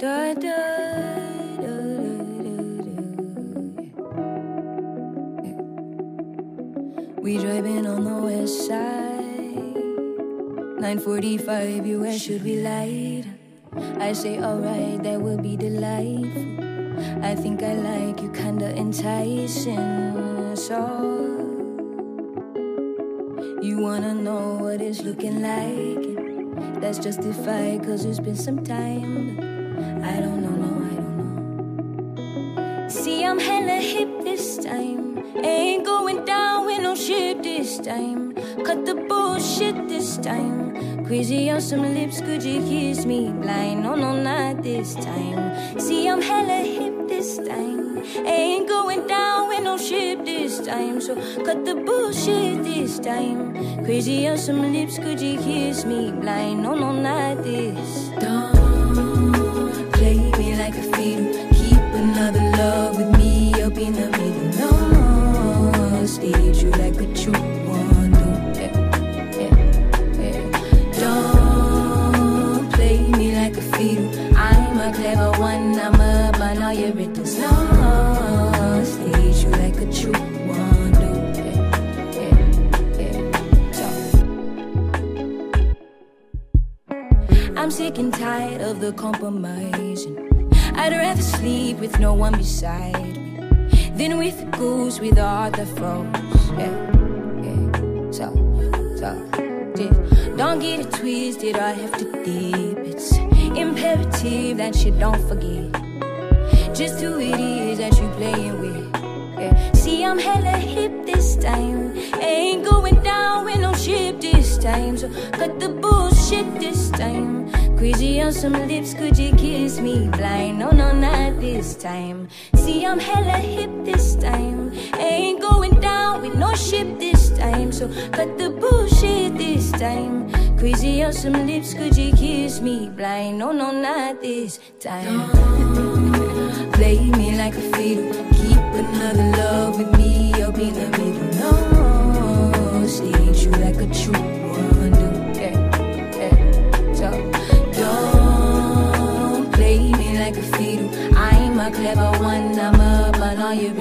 We driving on the west side. 945 US should be light. I say alright, that would be delightful. I think I like you kinda enticing. So you wanna know what it's looking like? That's justified cause it's been some time. I don't know, no, I don't know. See, I'm hella hip this time. Ain't going down with no shit this time. Cut the bullshit this time. Crazy on some lips, could you kiss me blind? No, no, not this time. See, I'm hella hip this time. Ain't going down with no shit this time. So cut the bullshit this time. Crazy on some lips, could you kiss me blind? No, no, not this. Don't me than with a ghost with a heart that froze. Yeah, yeah. So, so, just don't get it twisted. I have to dip. It's imperative that you don't forget just who it is that you're playing with. Yeah. See, I'm hella hip this time. Ain't going down with no ship this time. So cut the bullshit this time. Crazy on some lips, could you kiss me blind? No, no, not this time. See, I'm hella hip this time. Ain't going down with no ship this time. So cut the bullshit this time. Crazy on some lips, could you kiss me blind? No, no, not this time. Play me like a fiddle. Keep another love with me up in the middle. No, stay true like a true up on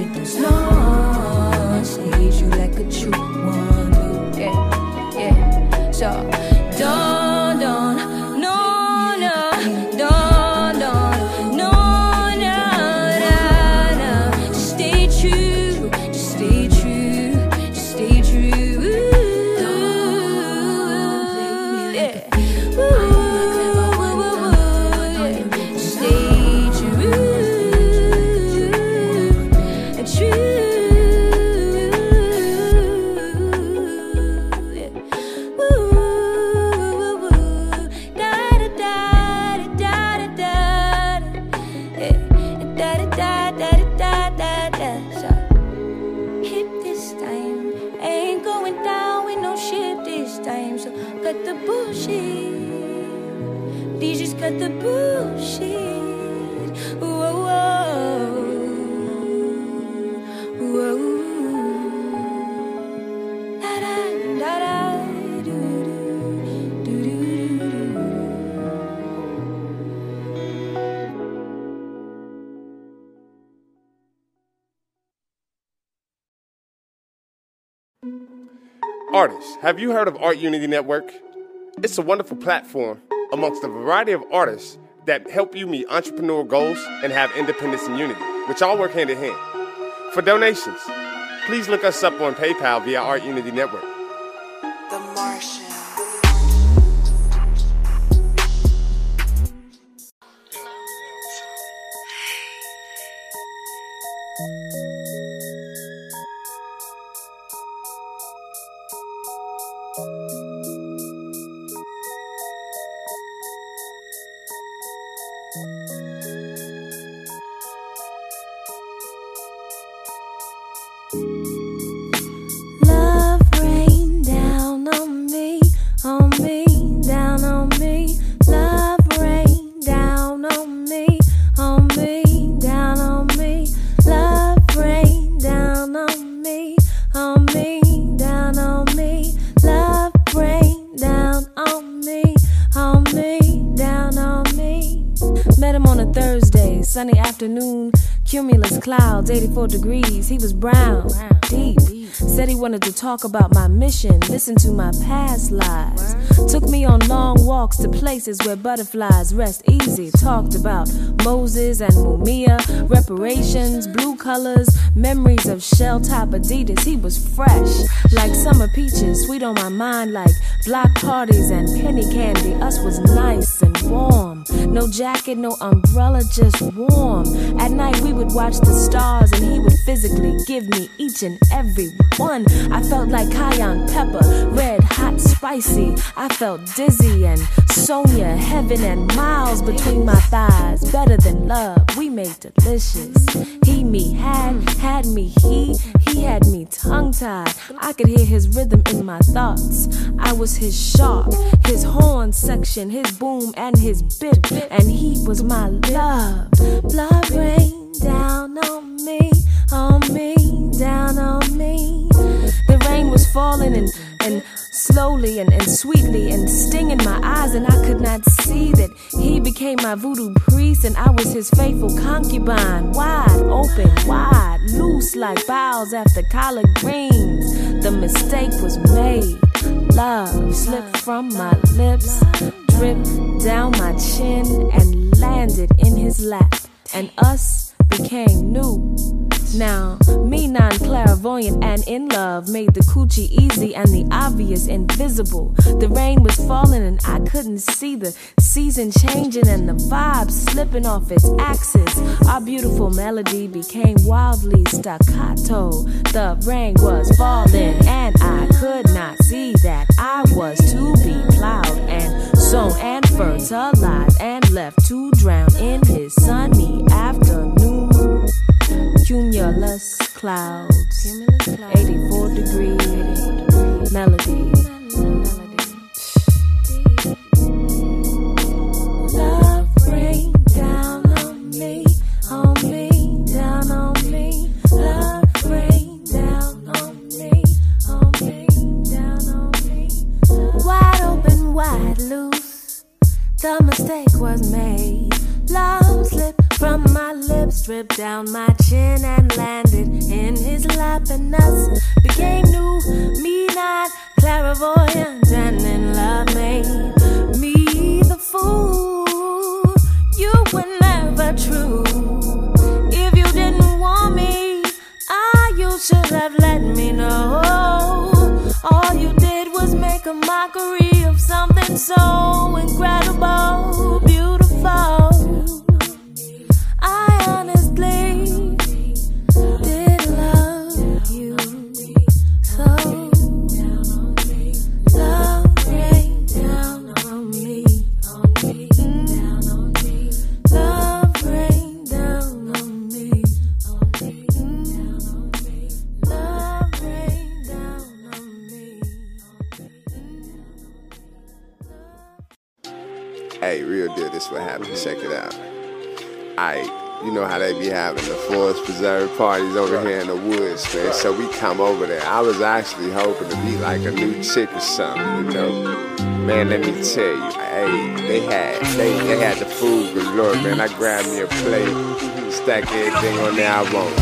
have you heard of Art Unity Network? It's a wonderful platform amongst a variety of artists that help you meet entrepreneurial goals and have independence and unity, which all work hand in hand. For donations, please look us up on PayPal via Art Unity Network. degrees, he was brown, deep. Said he wanted to talk about my mission, listen to my past lives. Took me on long walks to places where butterflies rest easy. Talked about Moses and Mumia, reparations, blue colors, memories of shell top Adidas. He was fresh, like summer peaches, sweet on my mind, like block parties and penny candy. Us was nice warm. No jacket, no umbrella, just warm. At night we would watch the stars and he would physically give me each and every one. I felt like cayenne pepper, red, hot, spicy. I felt dizzy and Sonia, heaven and miles between my thighs. Better than love, we made delicious. He, me, had, had me, he, he had me tongue tied. I could hear his rhythm in my thoughts. I was his sharp, his horn section, his boom and his bit, and he was my love. Love rain down on me, on me, down on me. The rain was falling and and slowly and, and sweetly and stinging my eyes, and I could not see that he became my voodoo priest, and I was his faithful concubine, wide open, wide, loose like boughs after collard greens. The mistake was made. Love slipped from my lips, dripped down my chin, and landed in his lap, and us became new. Now, me non clairvoyant and in love made the coochie easy and the obvious invisible. The rain was falling and I couldn't see the season changing and the vibe slipping off its axis. Our beautiful melody became wildly staccato. The rain was falling and I could not see that I was to be plowed and sown and fertilized and left to drown in his sunny afternoon. Cumulus clouds, 84 degree melody. Love rain down on me, on me, down on me. Love rain down on me, on me, down on me. Wide open, wide loose. The mistake was made. Love slipped from my lips, dripped down my chin, and landed in his lap. And us became new. Me not clairvoyant, and in love made me the fool. You were never true. If you didn't want me, ah, you should have let me know. All you did was make a mockery of something so incredible, this what happened. Check it out. Alright, you know how they be having the forest preserve parties over here in the woods, man. So we come over there. I was actually hoping to be like a new chick or something, you know. Man, let me tell you, hey, they had they, they had the food galore, man. I grabbed me a plate, stack everything on there I want.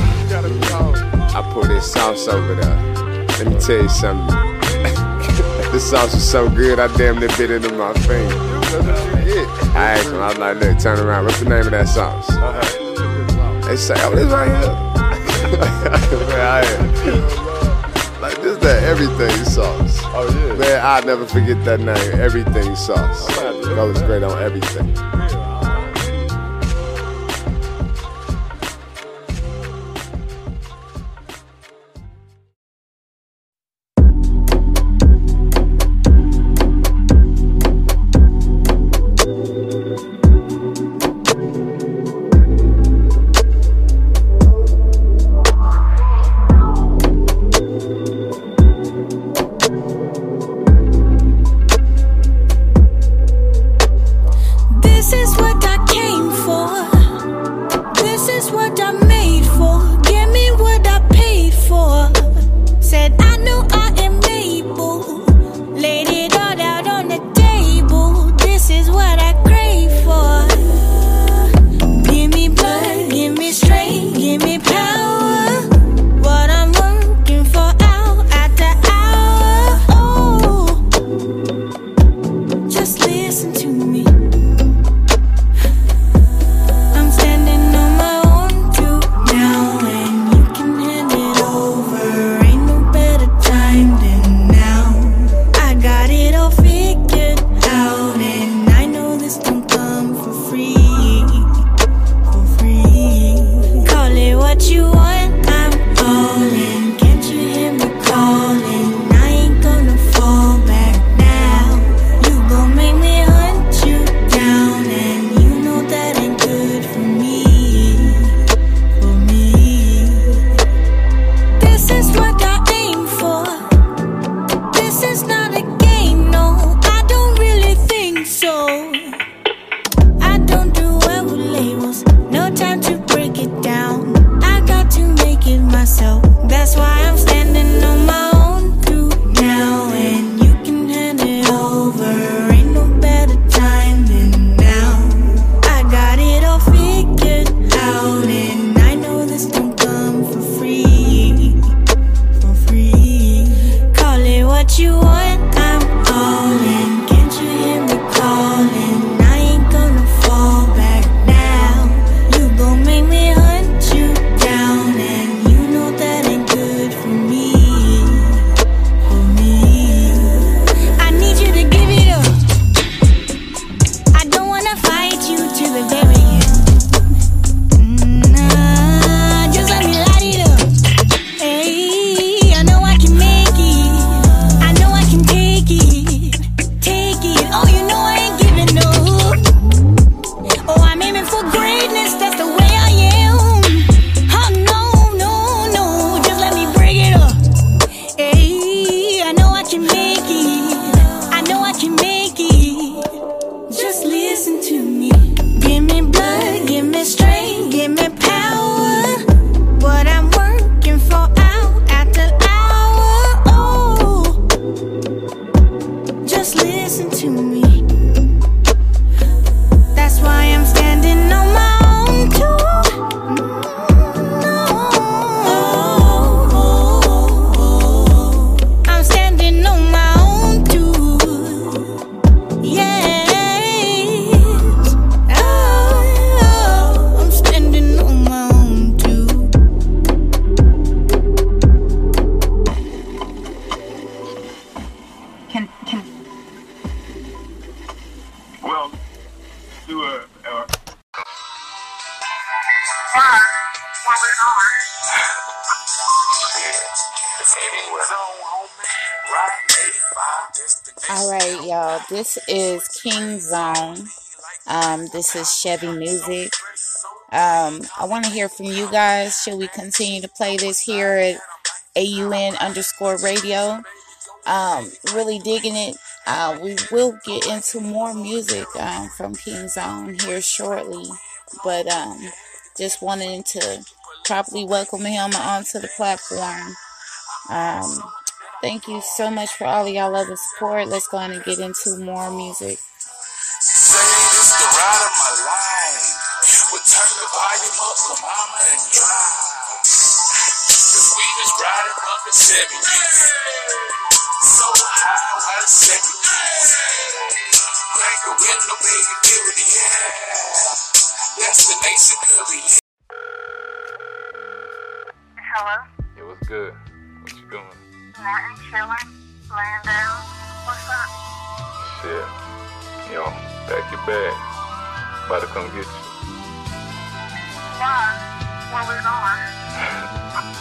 I put this sauce over there. Let me tell you something. this sauce was so good, I damn near bit into my finger. I asked him, I was like, look, turn around. What's the name of that sauce? They say, oh, this right here. Man, I. Like, this that everything sauce. Oh yeah. Man, I'll never forget that name. Everything sauce. Goes great on everything. Um, I want to hear from you guys. Should we continue to play this here at AUN underscore radio? Um, really digging it. Uh, we will get into more music um, from King Zone here shortly, but um, just wanted to properly welcome him onto the platform. Um, thank you so much for all of y'all love and support. Let's go on and get into more music. Chevy. So high, why the Chevy? Crack the window, baby, the air. Destination could be Hello? It was good. What you doing? Nothing, chilling, laying down. What's up? Shit. Yo, pack your bag. About to come get you. Why? Where we going?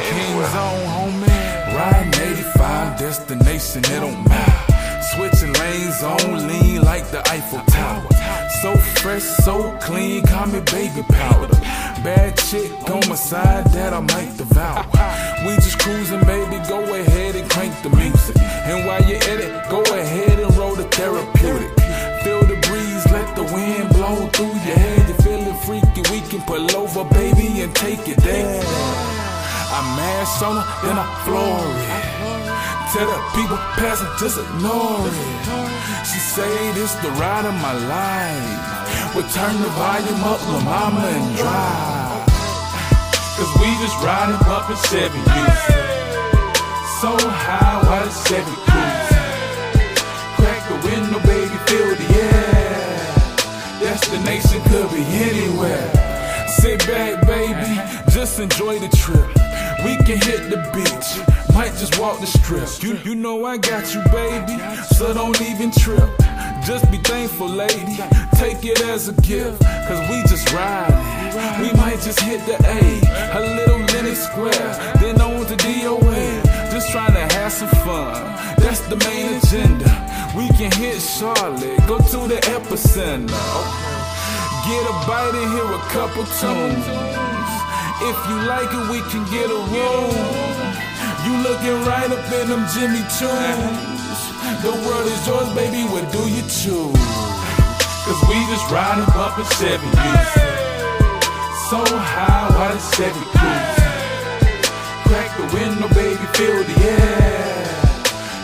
Anywhere. Zone, homie. Riding 85, destination, it don't matter. Switching lanes on lean like the Eiffel Tower. So fresh, so clean, call me baby powder. Bad chick on my side that I might devour. We just cruising, baby, go ahead and crank the music. And while you're at it, go ahead and roll the therapeutic. Feel the breeze, let the wind blow through your head. You feeling freaky, we can pull over, baby, and take it there. I mash on her, then I floor it. Tell the people passing, just ignore it. She say this the ride of my life. Well, turn the volume up, la mama, and drive. Cause we just riding up in Chevy. So high, why the Chevy cruise? Crack the window, baby, feel the air. Destination could be anywhere. Sit back, just enjoy the trip. We can hit the beach, might just walk the strip. You, you know I got you, baby, so don't even trip. Just be thankful, lady. Take it as a gift, cause we just riding. We might just hit the A, a little Lenox Square, then on to DOA. Just trying to have some fun. That's the main agenda. We can hit Charlotte, go to the epicenter. Get a bite and hear a couple tunes. If you like it, we can get a room. You looking right up in them Jimmy tunes. The world is yours, baby. What do you choose? Cause we just riding up in Chevy. So high, why the Chevy cruise? Crack the window, baby, feel the air.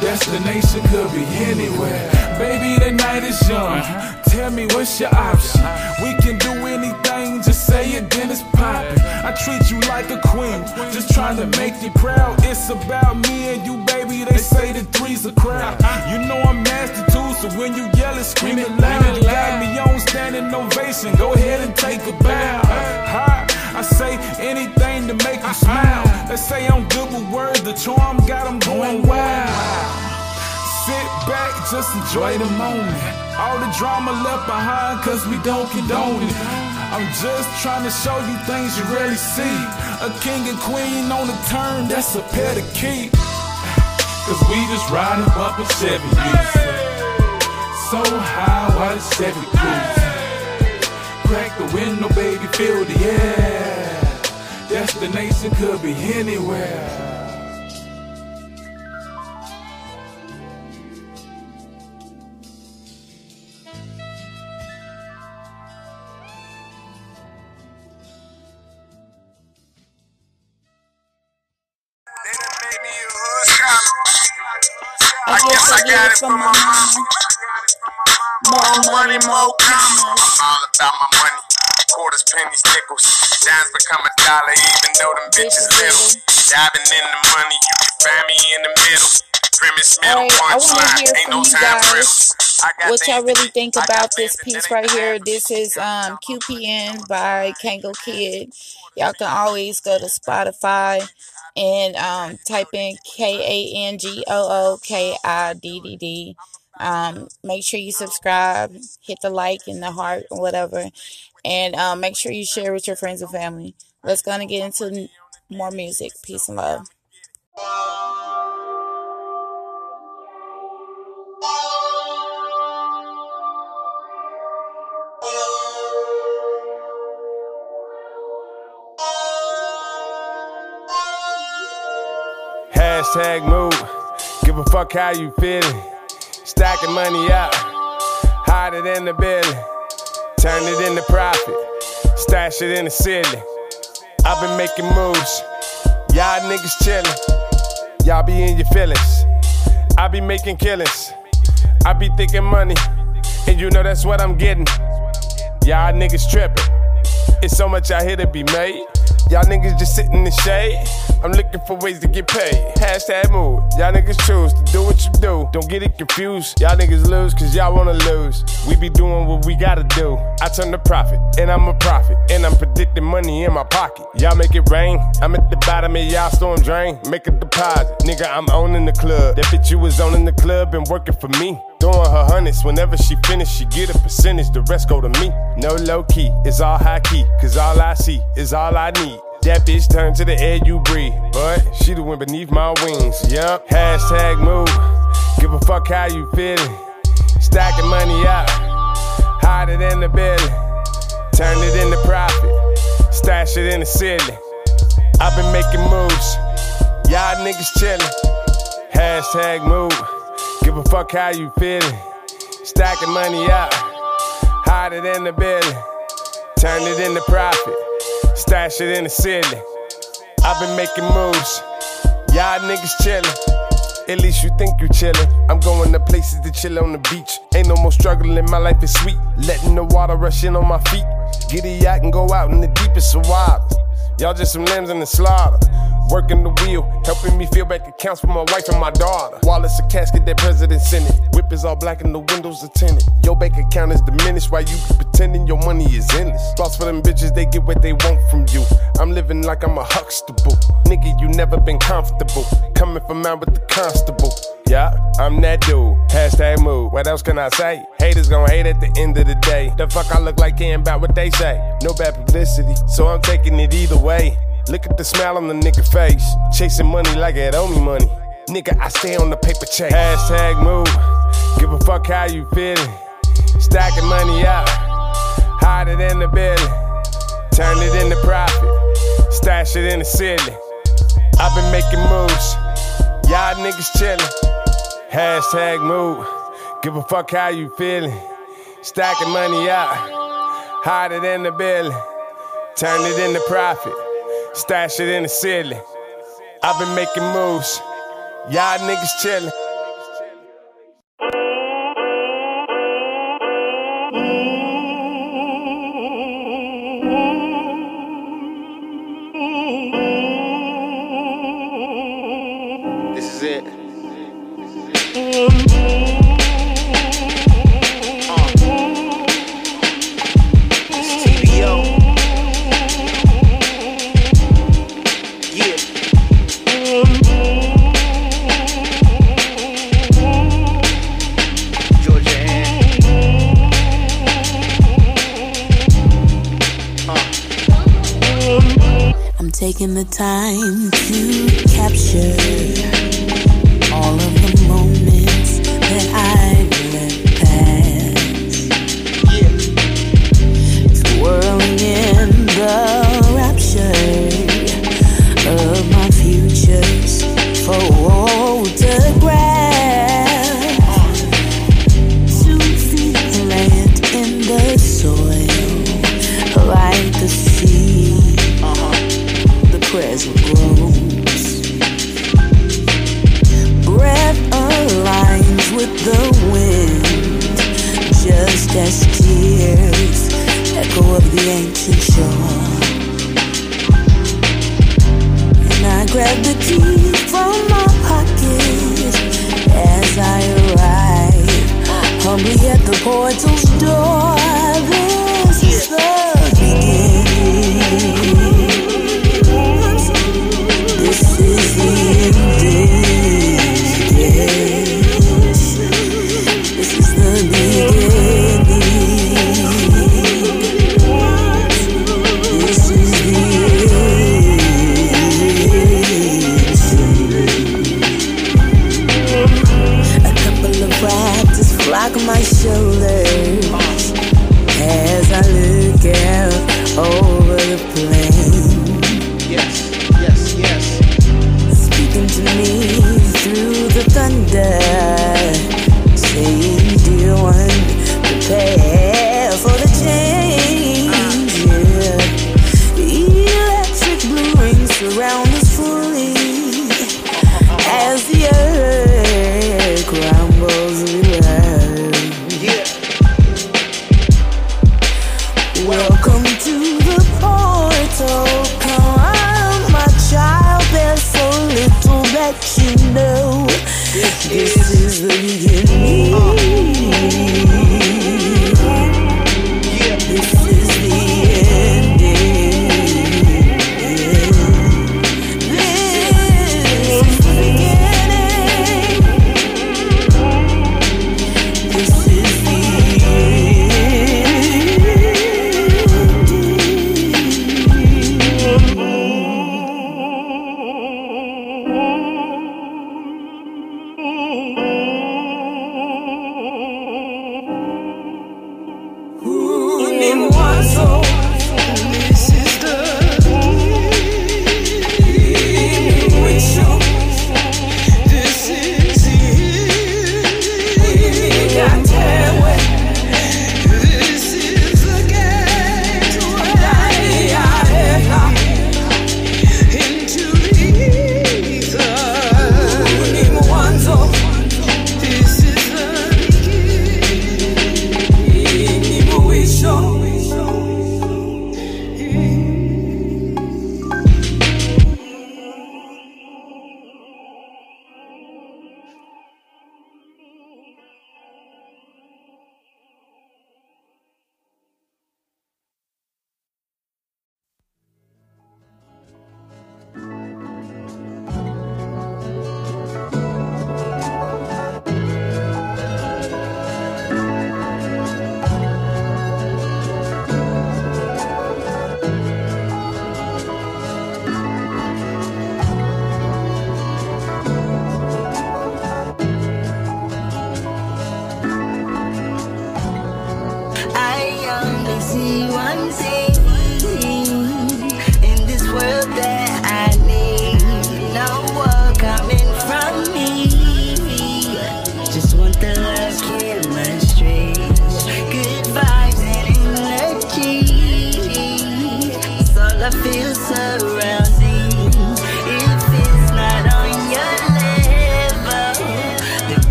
Destination could be anywhere. Baby, the night is young. Tell me what's your option. We can do anything, just say it, then it's poppin'. I treat you like a queen, just trying to make you proud. It's about me and you, baby. They say the three's a crowd. You know I'm nasty too, so when you yell it, scream it loud. You got me on standing ovation. Go ahead and take a bow. Hi. I say anything to make you smile. They say I'm good with words, the charm got them going wild. Sit back, just enjoy the moment. All the drama left behind, cause we don't condone it. I'm just trying to show you things you rarely see. A king and queen on the turn, that's a pair to keep. Cause we just riding up Chevy music. So high, why the Chevy cruise? Crack the window, baby, feel the air. Destination could be anywhere. a gift, I got it from my mama. More money, more commas. All about my money. Quarters, pennies, nickels. Dimes become a dollar, even though them bitches little. Diving in the money, you can find me in the middle. Premise middle, want punchline. to hear Ain't from no you time for guys what y'all really think about this piece right here. This is um, QPN by Kangoo Kiddd. Y'all can always go to Spotify and um, type in K A N G O O K I D D D. Um, make sure you subscribe, hit the like and the heart or whatever, and um, make sure you share with your friends and family. Let's go and get into more music. Peace and love. Hashtag move. Give a fuck how you feeling. Stacking money up. Hide than the building. Turn it into profit. Stash it in the ceiling. I've been making moves. Y'all niggas chillin'. Y'all be in your feelings. I be making killings. I be thinking money. And you know that's what I'm getting. Y'all niggas trippin'. It's so much out here to be made. Y'all niggas just sit in the shade. I'm looking for ways to get paid. Hashtag move. Y'all niggas choose to do what you do. Don't get it confused. Y'all niggas lose cause y'all wanna lose. We be doing what we gotta do. I turn the profit, and I'm a prophet. And I'm predicting money in my pocket. Y'all make it rain. I'm at the bottom of y'all storm drain. Make a deposit. Nigga, I'm owning the club. That bitch you was owning the club and working for me. Throwing her hundreds whenever she finish, she get a percentage. The rest go to me. No low key, it's all high key. Cause all I see is all I need. That bitch turn to the air you breathe. But she the wind beneath my wings. Yup. Hashtag move. Give a fuck how you feeling. Stacking money up. Hide it in the building. Turn it into profit. Stash it in the ceiling. I've been making moves. Y'all niggas chillin'. Hashtag move. Give a fuck how you feeling. Stacking money up. Hide it in the building. Turn it into profit. Stash it in the ceiling. I've been making moves. Y'all niggas chillin'. At least you think you chillin'. I'm going to places to chill on the beach. Ain't no more struggling, my life is sweet. Letting the water rush in on my feet. A yacht and go out in the deepest of waters. Y'all just some lambs in the slaughter. Working the wheel, helping me fill back accounts for my wife and my daughter. Wallets a casket that president sent it. Whip is all black and the windows are tinted. Your bank account is diminished while you pretending your money is endless. Lost for them bitches, they get what they want from you. I'm living like I'm a Huxtable. Nigga, you never been comfortable. Coming from out with the constable. Yeah, I'm that dude. Hashtag move. What else can I say? Haters gon' hate at the end of the day. The fuck I look like caring about what they say. No bad publicity, so I'm taking it either way. Look at the smile on the nigga face. Chasing money like it owe me money. Nigga, I stay on the paper chase. Hashtag move. Give a fuck how you feeling. Stacking money up. Hide it in the building. Turn it into profit. Stash it in the ceiling. I've been making moves. Y'all niggas chillin'. Hashtag move. Give a fuck how you feeling. Stacking money up. Hide it in the building. Turn it into profit. Stash it in the ceiling. I've been making moves. Y'all niggas chillin'.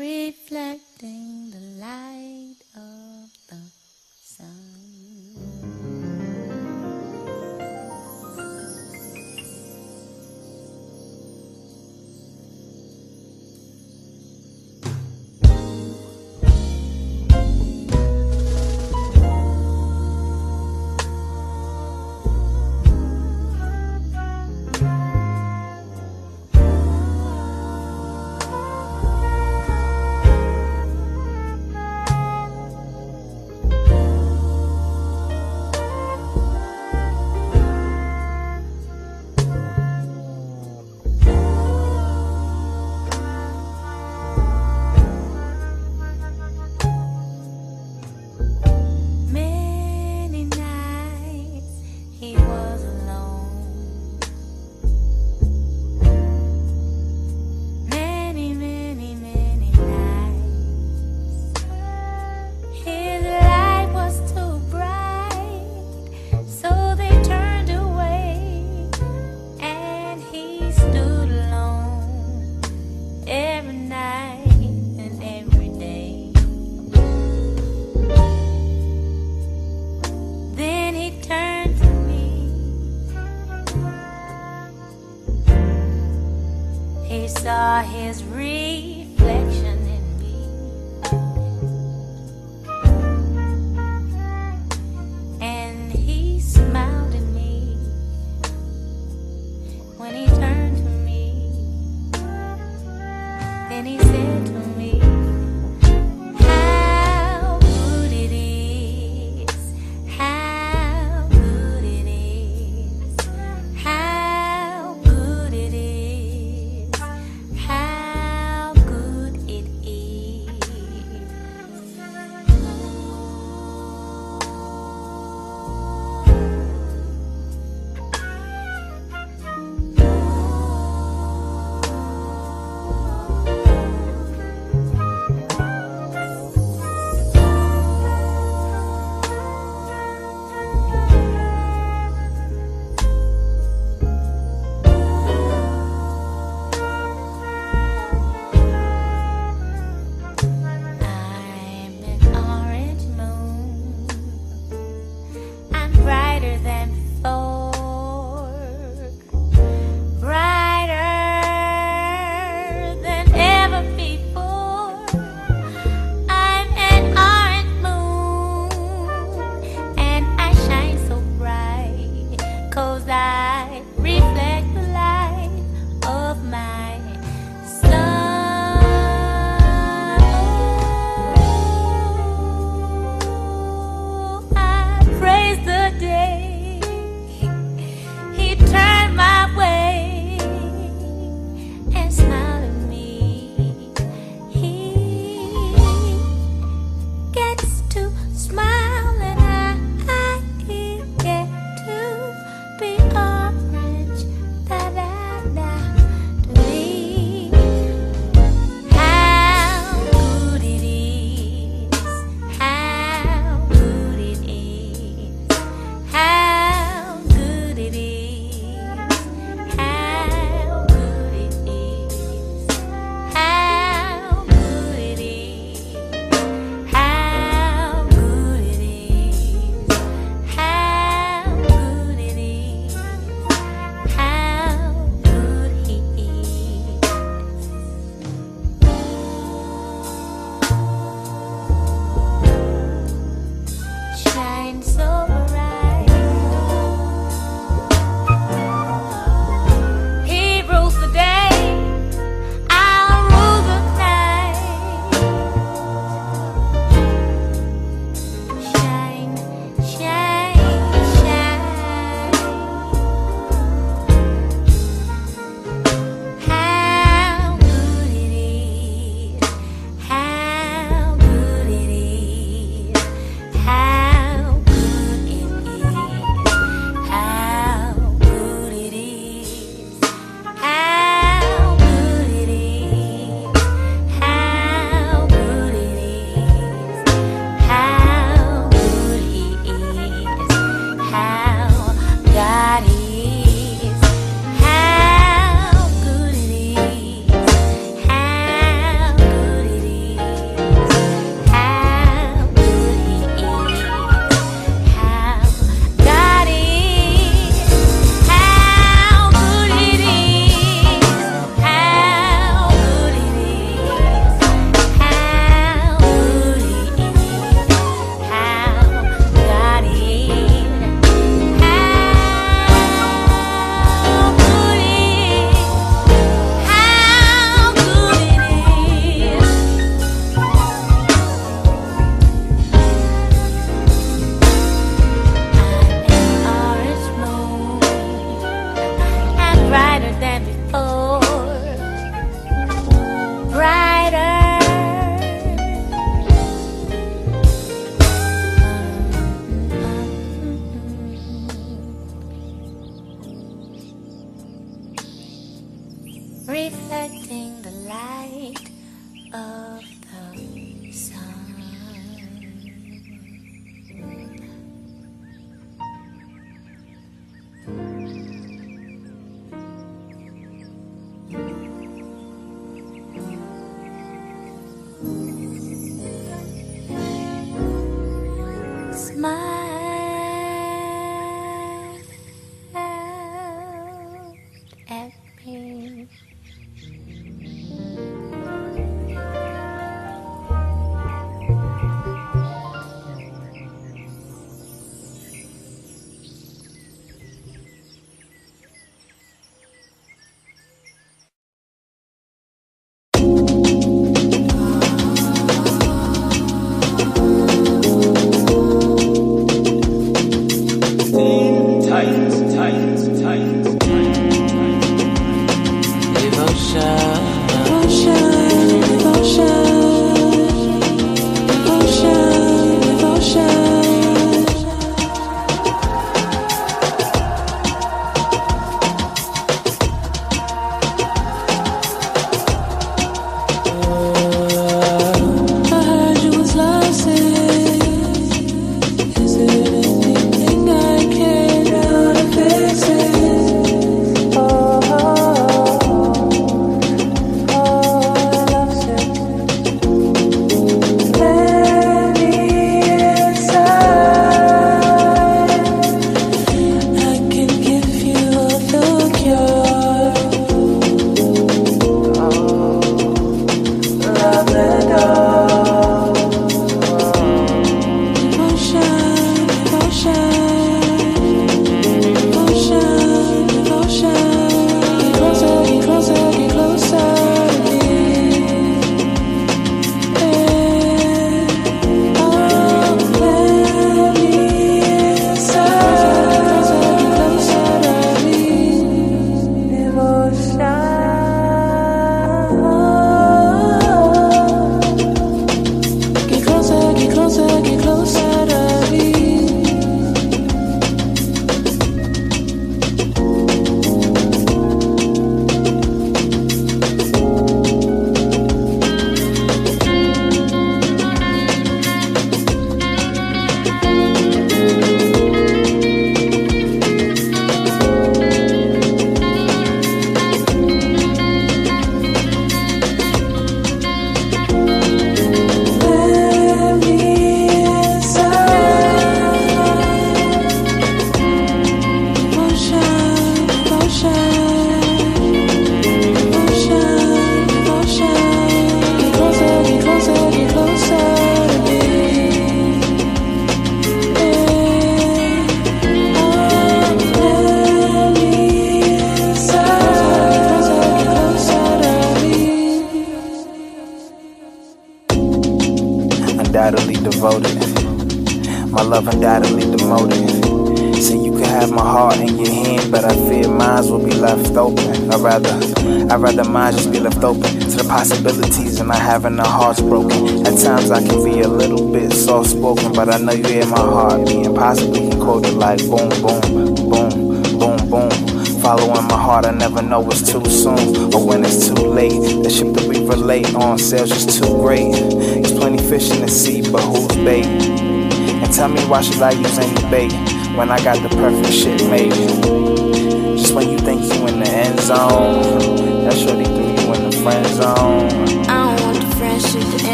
Reflecting the light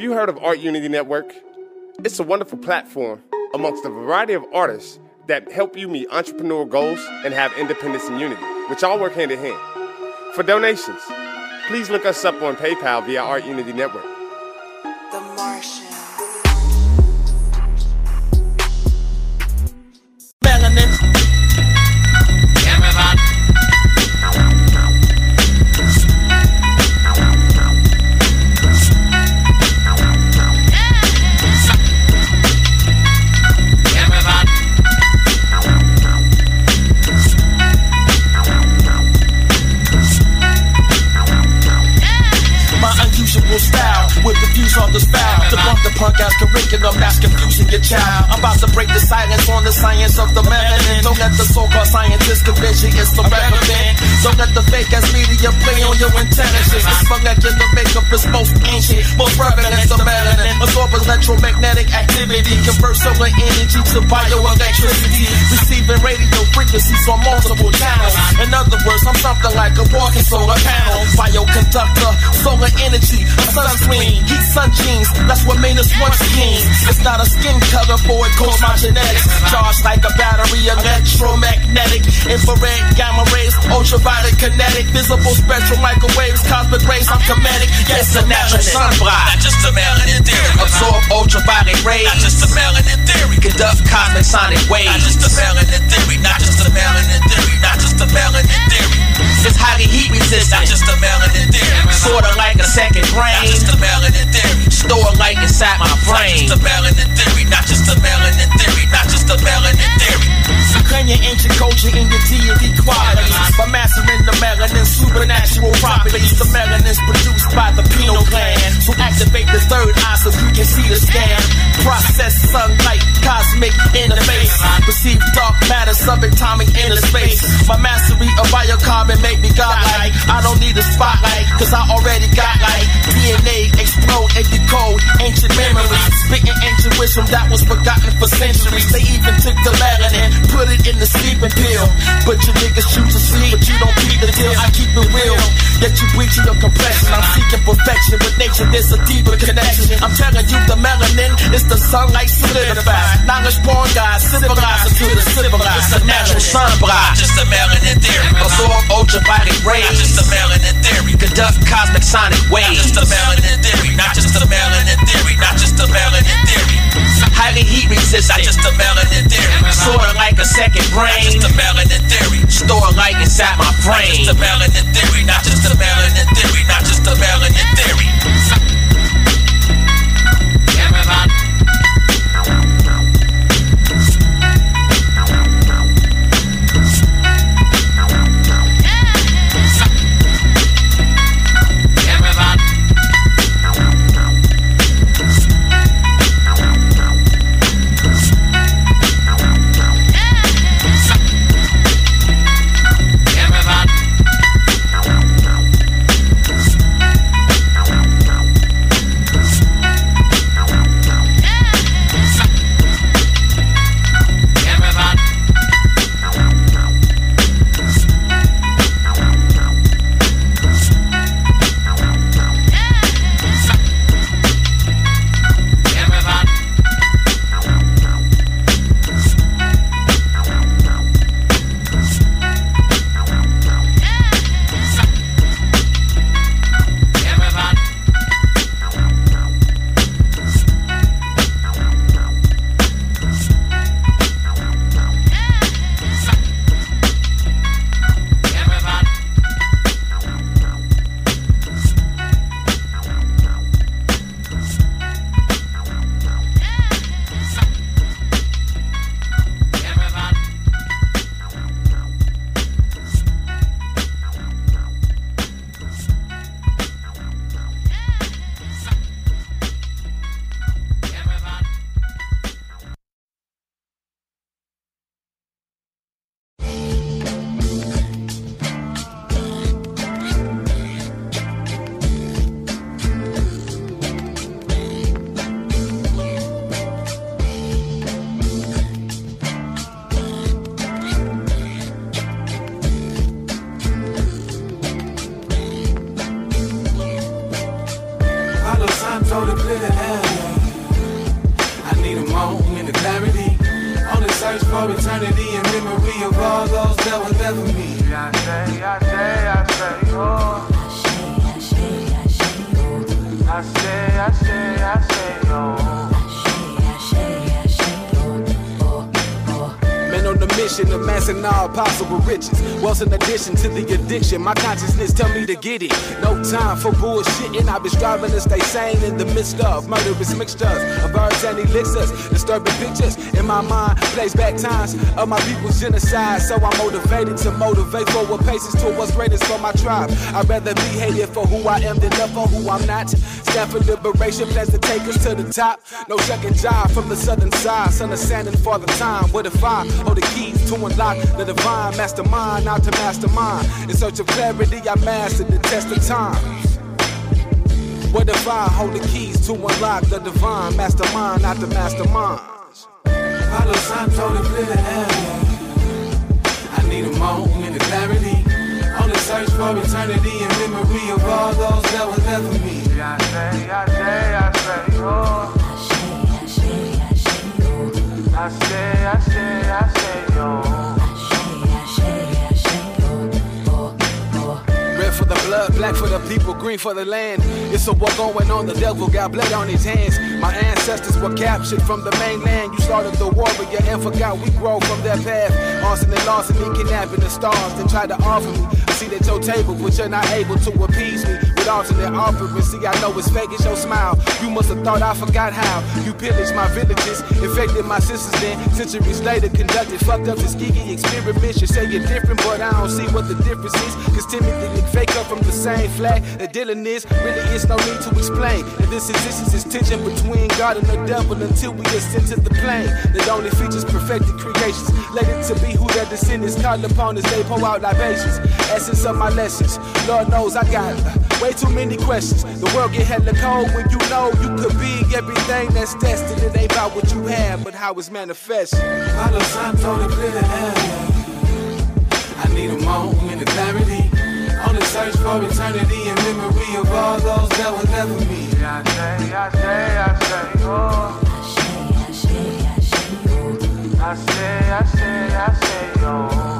have you heard of Art Unity Network? It's a wonderful platform amongst a variety of artists that help you meet entrepreneurial goals and have independence and unity, which all work hand in hand. For donations, please look us up on PayPal via Art Unity Network. The Martian. On the the punk ass curriculum that's confusing your child. I'm about to break the silence on the science of the melanin. Don't let the so-called scientists convince you it's irrelevant. Don't let the fake ass media play on your intelligence. This molecular makeup is most ancient, most prevalent of melanin. Absorb electromagnetic activity, convert solar energy to bioelectricity. Receiving radio frequencies on multiple channels. In other words, I'm something like a walking solar panel. Bioconductor, solar energy, a sunscreen, heat sun genes. That's what made us once kings. It's not a skin color, boy, it calls my genetics. Charged like a battery, electromagnetic, infrared, gamma rays, ultraviolet, kinetic, visible spectral microwaves, cosmic rays. I'm comedic. Yes, a natural sun bright. Not just a melanin theory. Absorb ultraviolet rays. Not just a melanin theory. Conduct cosmic sonic waves. Not just a melanin theory. Not just a melanin theory. Not just a melanin theory. It's highly heat resistant. Not just a melanin theory. Sorta like a second brain. Not just a melanin theory. Store light inside my brain. Not just a melanin theory. Not just a melanin theory. Not just a melanin theory. Claim your ancient culture in your deity qualities by mastering the melanin supernatural properties. The melanin's produced by the pineal gland. So activate the third eye so you can see the scan. Process sunlight, cosmic interface. Perceive dark matter, subatomic inner space. My mastery of biocarbon make me godlike. I don't need a spotlight, cause I already got like DNA explode and decode ancient memories. Spitting wisdom that was forgotten for centuries. They even took the melanin, put it in the sleeping pill. But you niggas choose to sleep, but you don't keep the deal. I keep it real, yet you bleaching your compression. I'm seeking perfection with nature, there's a deeper connection. I'm telling you, the melanin is the sunlight solidified. Knowledge born God, civilized into the civilized. It's a natural sun. Just a melanin theory. Absorb ultraviolet rays. Just a melanin theory. Conduct cosmic sonic waves. Just a melanin theory. Not second brain. Not just a melanin theory. Store light inside my brain. Not just a melanin theory. Not just a melanin theory. Not just a melanin theory. Get it. No time for bullshitting. I've been striving to stay sane in the midst of murderous mixtures of herbs and elixirs. Disturbing pictures in my mind. Plays back times of my people's genocide. So I'm motivated to motivate forward paces to what's greatest for my tribe. I'd rather be hated for who I am than for who I'm not. Stand for liberation, plans to take us to the top. No second job from the southern side. Son of sand and father time. What if I hold the keys to unlock the divine mastermind, not to mastermind? In search of clarity, I mastered the test of time. What if I hold the keys to unlock the divine mastermind, not the mastermind? Palo Santo to clear the air. I need a moment of clarity. On the search for eternity and memory of all those that were there for me black for the people, green for the land. It's a war going on, the devil got blood on his hands. My ancestors were captured from the mainland. You started the war, but you and forgot we grow from that path. Arson and larceny, kidnapping the stars, then tried to offer me Seat at your table, but you're not able to appease me with alternate offerings. See, I know it's fake, it's your smile. You must have thought I forgot how. You pillaged my villages, infected my sisters, then centuries later conducted fucked up Tuskegee experiments. You say you're different, but I don't see what the difference is. Cause Timothy and Fake up from the same flag. The dealing is really it's no need to explain. And this existence is tension between God and the devil until we ascend to the plane that only features perfected creations. Let it to be who their descendants Called upon as they pour out libations. As essence of my lessons. Lord knows I got way too many questions. The world get hella cold when you know you could be everything that's destined. It ain't about what you have, but how it's manifested. Palo Santo to clear the air. I need a moment of clarity. On the search for eternity and memory of all those that will never be. I say, I say, I say, oh. I say, I say, I say, oh.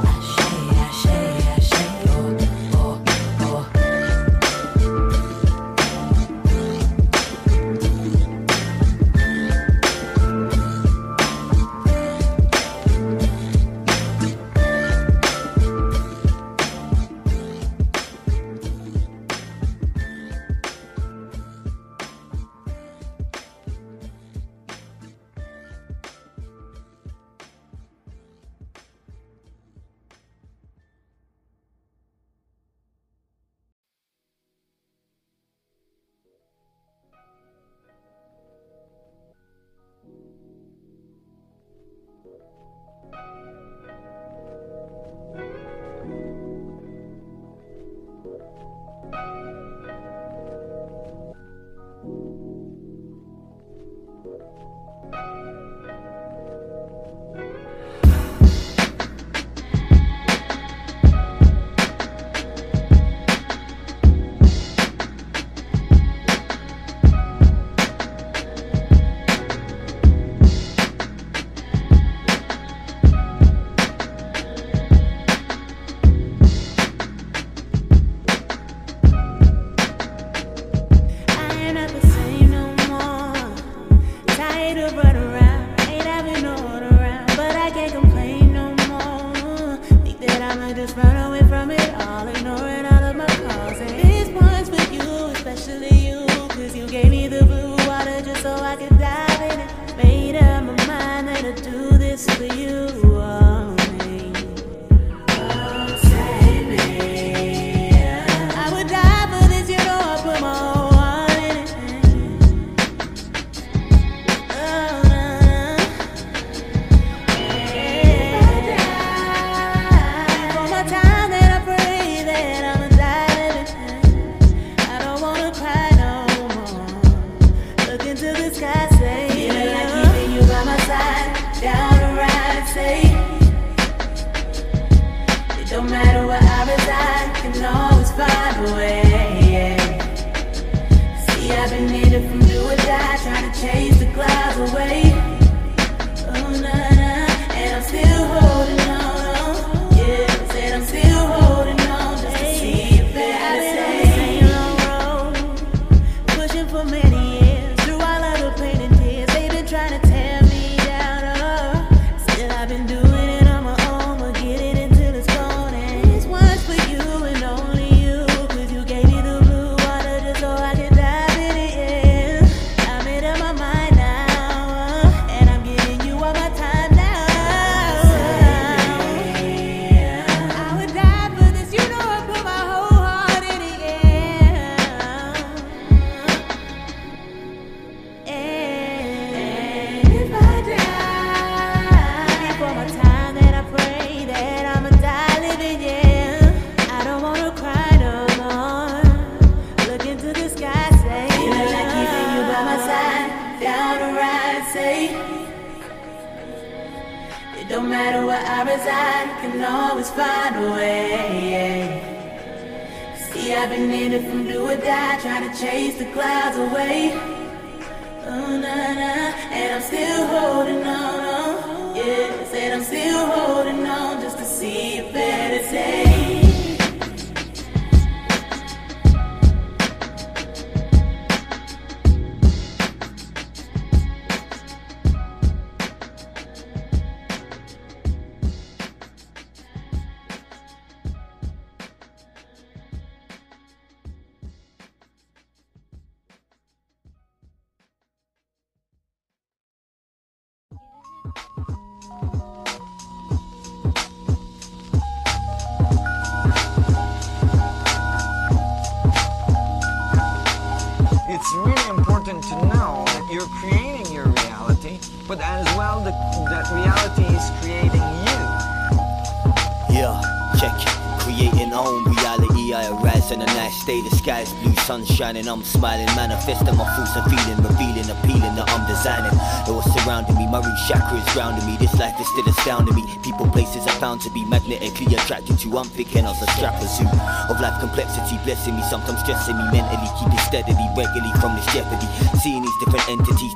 Shining, I'm smiling, manifesting my thoughts and feeling, revealing, appealing that I'm designing. It was surrounding me, my root chakra is grounding me. This life is still astounding me. People, places I found to be magnetically attracted to. I'm thinking was a strapper zoo of life complexity, blessing me, sometimes stressing me mentally, keeping steadily, regularly from this jeopardy. Seeing these different entities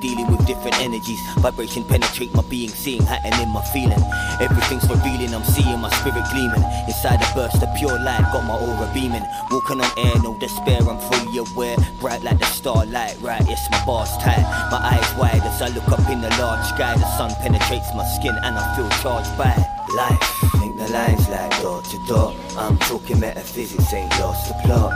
different energies, vibration penetrate my being, seeing happening in my feeling. Everything's revealing, I'm seeing my spirit gleaming inside a burst of pure light, got my aura beaming. Walking on air, no despair, I'm fully aware. Bright like the starlight, right? Yes, my bar's tight. My eyes wide as I look up in the large sky. The sun penetrates my skin and I feel charged by life. Think the lines like dot to dot. I'm talking metaphysics, ain't lost the plot.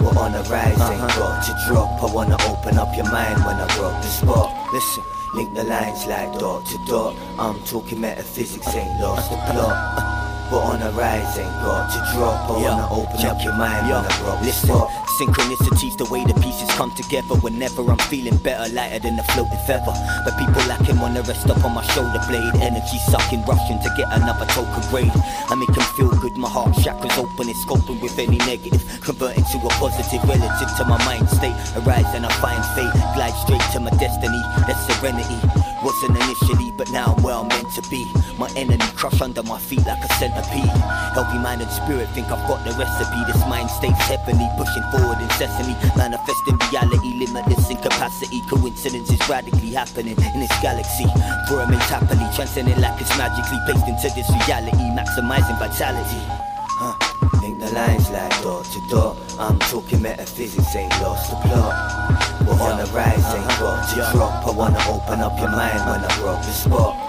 We're on a rise, ain't uh-huh. got to drop. I wanna open up your mind when I rock the spot. Listen. Link the lines like dot to dot. I'm talking metaphysics, ain't lost the plot. But on a rise ain't got to drop. I wanna open up your mind when I rock the Listen, spot. synchronicity's the way the pieces come together. Whenever I'm feeling better, lighter than a floating feather. But people lacking wanna rest up on my shoulder blade. Energy sucking, rushing to get another token grade. I make 'em feel good, my heart chakras open, it's coping with any negative. Converting to a positive relative to my mind state. Arise and I find fate, glide straight to my destiny. That's serenity. Wasn't initially, but now I'm where I'm meant to be. My enemy crush under my feet like a centipede. Healthy mind and spirit think I've got the recipe. This mind stays heavenly, pushing forward incessantly. Manifesting reality, limitless in capacity. is radically happening in this galaxy. For a happily, transcending like it's magically placed into this reality. Maximizing vitality. Huh. Link the lines like door to door. I'm talking metaphysics, ain't lost the plot. We're on the rise, ain't uh-huh. got to drop. I wanna open up your mind when I rock the spot.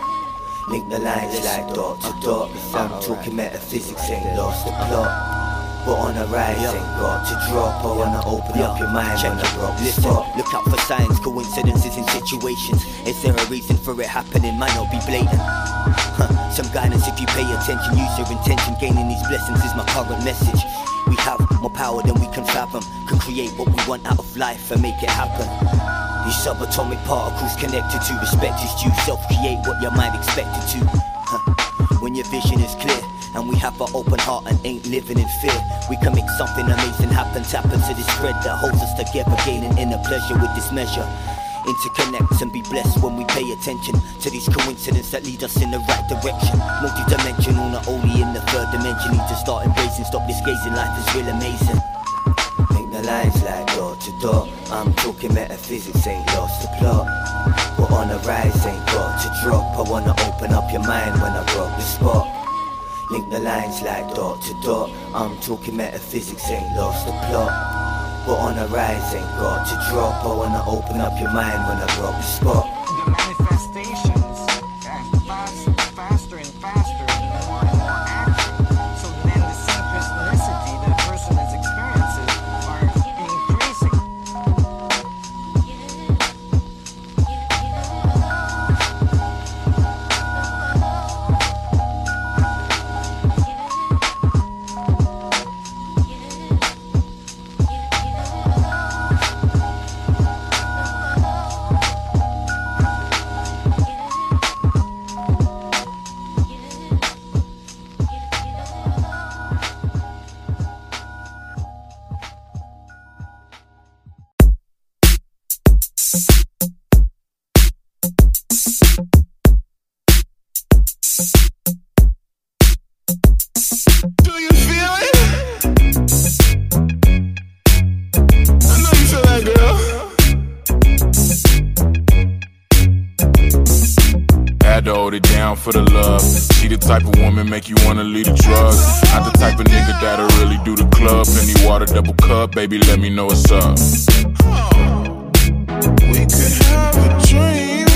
Link the lines like dot to dot. I'm talking metaphysics, ain't lost the plot. We're on the rise, ain't got to drop. I wanna open up your mind Check when. I rock Listen, look out for signs, coincidences in situations. Is there a reason for it happening? Might not be blatant. Huh, Some guidance if you pay attention. Use your intention. Gaining these blessings is my current message. We have more power than we can fathom. Can create what we want out of life and make it happen. These subatomic particles connected to respect is due. Self-create what your mind expected to. Huh. When your vision is clear. And we have an open heart and ain't living in fear. We can make something amazing happen. Tap into this thread that holds us together, gaining inner pleasure with this measure. Interconnect and be blessed when we pay attention to these coincidences that lead us in the right direction. Multi-dimensional, not only in the third dimension. Need to start embracing, stop this gazing, Life is real amazing. The lines like dot to dot. I'm talking metaphysics, ain't lost the plot. We're on the rise, ain't got to drop. I wanna open up your mind when I rock the spot. Link the lines like dot to dot. I'm talking metaphysics, ain't lost the plot. We're on the rise, ain't got to drop. I wanna open up your mind when I rock the spot. The manifestations type of woman make you wanna leave the drugs. Not the type of nigga that'll really do the club. Penny water, double cup, baby, let me know what's up. We could have a dream.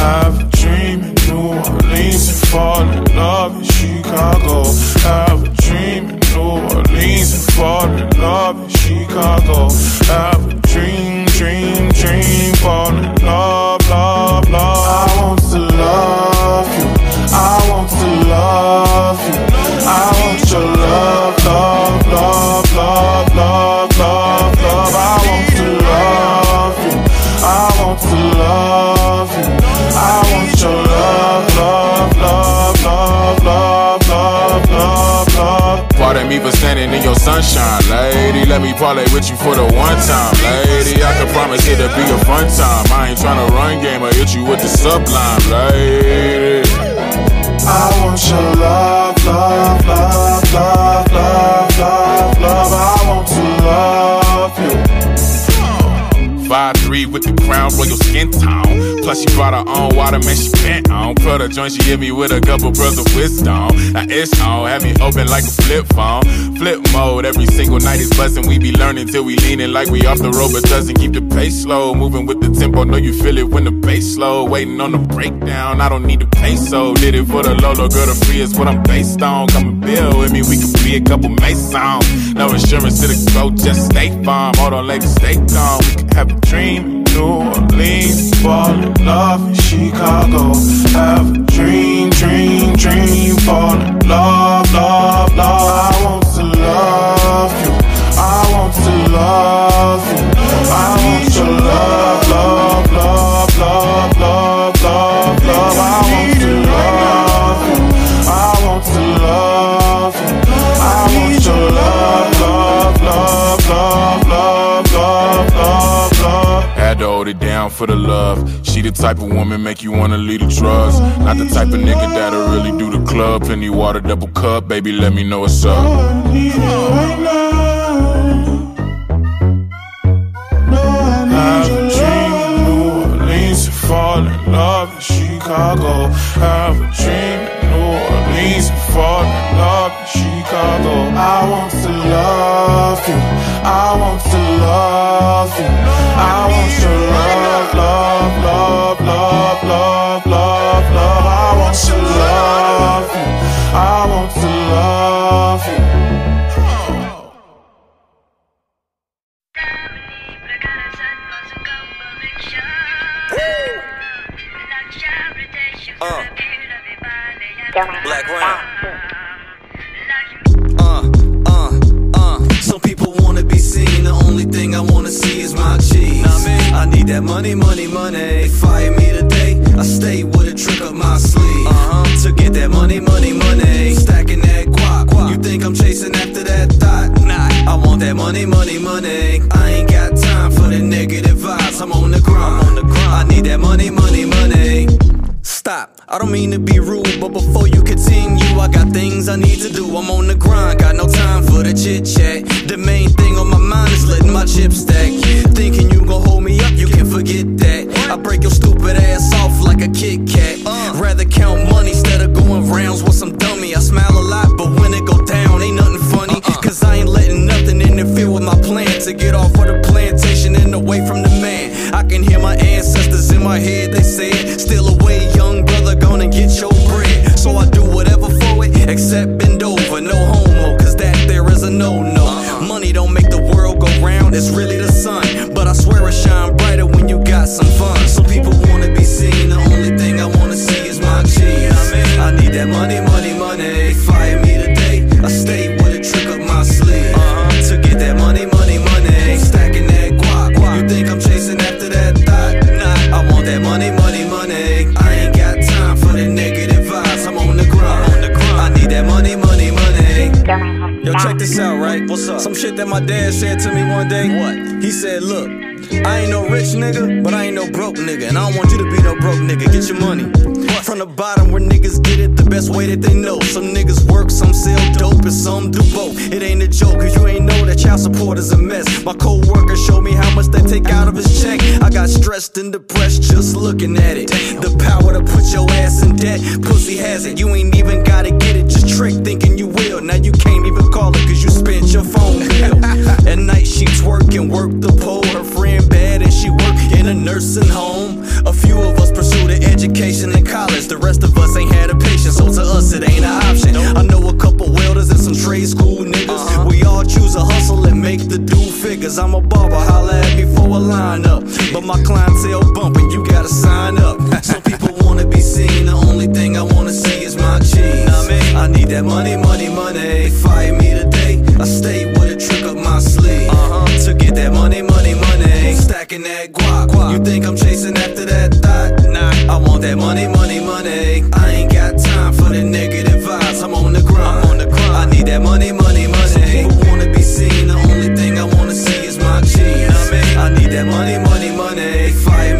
Have a dream in New Orleans and fall in love in Chicago. Have a dream in New Orleans and fall in love in Chicago. Have a dream, dream, dream, fall in love, love, standing in your sunshine, lady. Let me parlay with you for the one time, lady. I can promise it'll be a fun time. I ain't tryna run game, I hit you with the sublime, lady. I want your love, love, love, love, with the crown royal skin tone. Plus she brought her own water, man, she bent on. Put her joint, she hit me with a couple pearls of wisdom. Now it's on, have me open like a flip phone. Flip mode, every single night is buzzing. We be learning till we leaning like we off the road, but doesn't keep the pace slow. Moving with the tempo, know you feel it when the bass slow. Waiting on the breakdown, I don't need the peso. Did it for the Lolo, girl, the free is what I'm based on. Come and build with me, we could be a couple masons. No insurance to the go, just stay farm. Hold on, ladies, stay calm. We can have a dream. New Orleans, fall in love in Chicago. Have a dream, dream, dream, fall in love, love, love. I want to love for the love. She the type of woman make you wanna leave the drugs. Not the type of nigga that'll really do the club. Penny water, double cup, baby, let me know what's up. Fall in love in Chicago. Have a dream in New Orleans and fall in love in Chicago. I want to love you. I want to love you. I see is my cheese. I need that money, money, money. Fire me today. I stay with a trick up my sleeve. Uh-huh. To get that money, money, money. Stacking that guap, guap. You think I'm chasing after that thought? Nah. I want that money, money, money. I ain't got time for the negative vibes. I'm on the grind. on the grind. I need that money, money, money. Stop. I don't mean to be rude, but before you continue, I got things I need to do. I'm on the grind, got no time for the chit chat. The main thing on my mind is letting my chips stack. Thinking you gon' hold me up, you can forget that. I break your stupid ass off like a Kit Kat. Rather count money instead of going rounds with some dummy. I smile a lot, but when it go down, ain't nothing funny. Uh-uh. Cause I ain't letting nothing interfere with my plan to get off of the plantation and away from the man. I can hear my ancestors in my head, they said, Still away, world go round, it's really the sun. But I swear it shine brighter when you got some fun. Some people wanna be seen, the only thing I wanna see is my cheese. I need that money, money, money. Shit that my dad said to me one day. What? He said, look. I ain't no rich nigga, but I ain't no broke nigga. And I don't want you to be no broke nigga. Get your money. From the bottom where niggas get it the best way that they know. Some niggas work, some sell dope, and some do both. It ain't a joke, cause you ain't know that child support is a mess. My co-worker showed me how much they take out of his check. I got stressed and depressed just looking at it. The power to put your ass in debt. Pussy has it, you ain't even gotta get it. Just trick thinking you will. Now you can't even call it cause you spent your phone bill. At night she twerk work the pole. Her friend bad and she work in a nursing home. A few of us pursue the education in college. The rest of us ain't had a patience, so to us it ain't an option. I know a couple welders and some trade school niggas. We all choose a hustle and make the do figures. I'm a barber, holla at me for a lineup. But my clientele bumping, you gotta sign up. Some people wanna be seen, the only thing I wanna see is my cheese. I need that money, money, money. Fire me today, I stay with a trick up my sleeve. To get that money, money, money. Stacking that guap. You think I'm chasing after that thought? Nah, I that money, money, money. I ain't got time for the negative vibes. I'm on the grind. I'm on the grind. I need that money, money, money. People wanna be seen. The only thing I wanna see is my cheese. I need that money, money, money. Fight.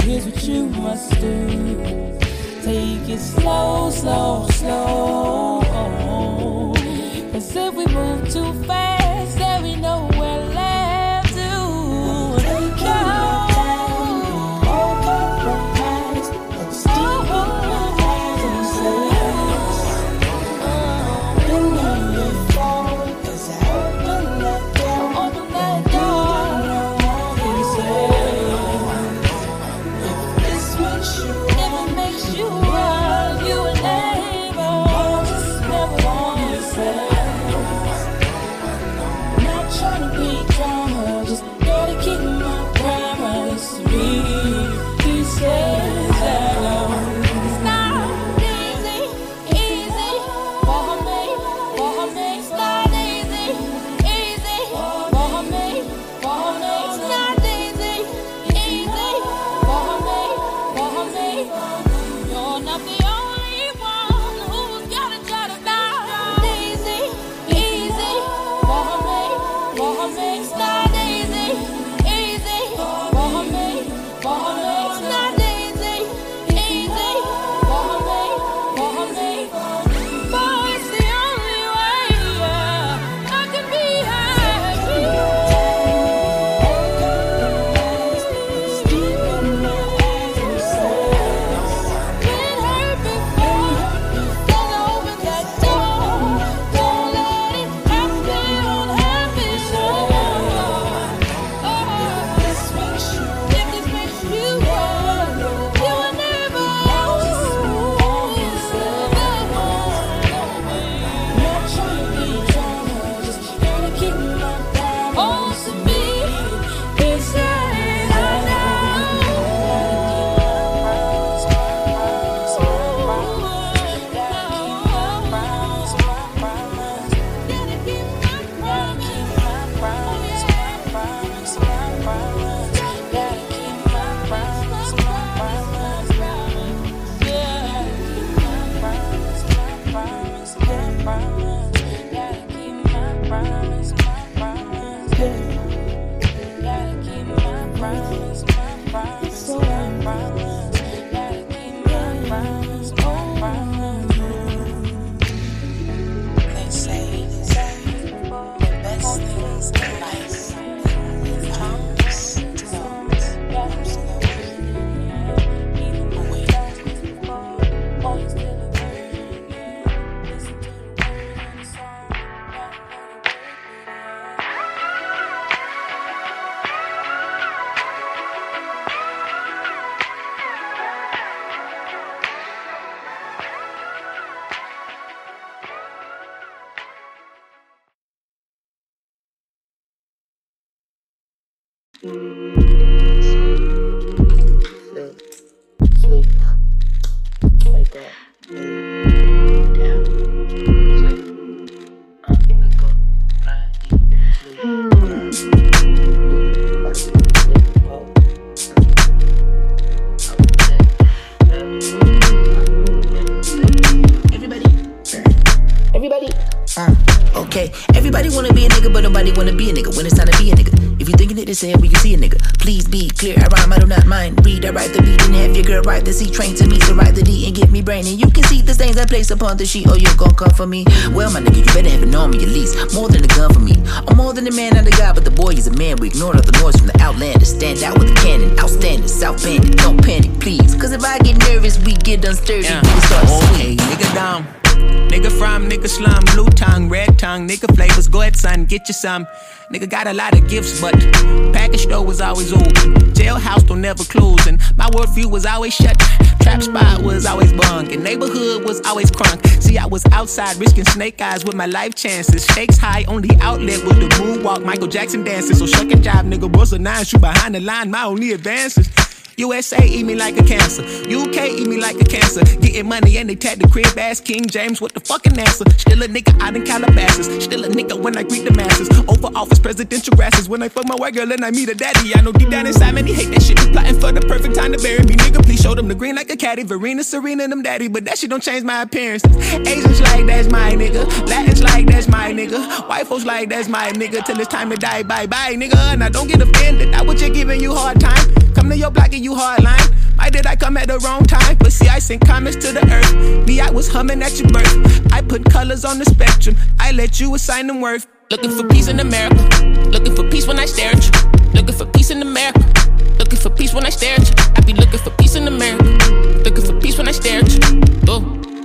here's what you must do. Take it slow, slow, slow. Cause if we move too fast, the sheet, or you gon' come for me. Well, my nigga, you better have on me at least. More than a gun for me. I'm more than a man, a guy, but the boy is a man. We ignore all the noise from the outlander. Stand out with a cannon, outstanding, South Bandit. Don't panic, please. Cause if I get nervous, we get unsturdy. Yeah. We start Okay, nigga down. Nigga from, nigga slum, blue tongue, red tongue, nigga flavors. Go ahead, son, get you some. Nigga got a lot of gifts, but package store was always open. Jailhouse don't never close, and my worldview was always shut. Trap spot was always bunk, and neighborhood was always crunk. See, I was outside risking snake eyes with my life chances. Stakes high, only outlet was the moonwalk, Michael Jackson dances. So shuck and jive, nigga, bust a nine, shoot behind the line, my only advances. USA eat me like a cancer. UK eat me like a cancer. Getting money and they tag the crib ass King James with the fucking answer. Still a nigga out in Calabasas. Still a nigga when I greet the masses. Over office presidential grasses. When I fuck my white girl and I meet a daddy. I know deep down inside man he hate that shit. Plotting for the perfect time to bury me. Nigga, please show them the green like a caddy. Verena, Serena, them daddy. But that shit don't change my appearance. Asians like that's my nigga. Latins like that's my nigga. White folks like that's my nigga. Till it's time to die. Bye bye, nigga. Now don't get offended. I was just giving you hard time. Come to your block and you hard line. Why did I come at the wrong time? But see, I sent comments to the earth. Me, I was humming at your birth. I put colors on the spectrum. I let you assign them worth. Looking for peace in America. Looking for peace when I stare at you. Looking for peace in America. Looking for peace when I stare at you. I be looking for peace in America. Looking for peace when I stare at you. Oh.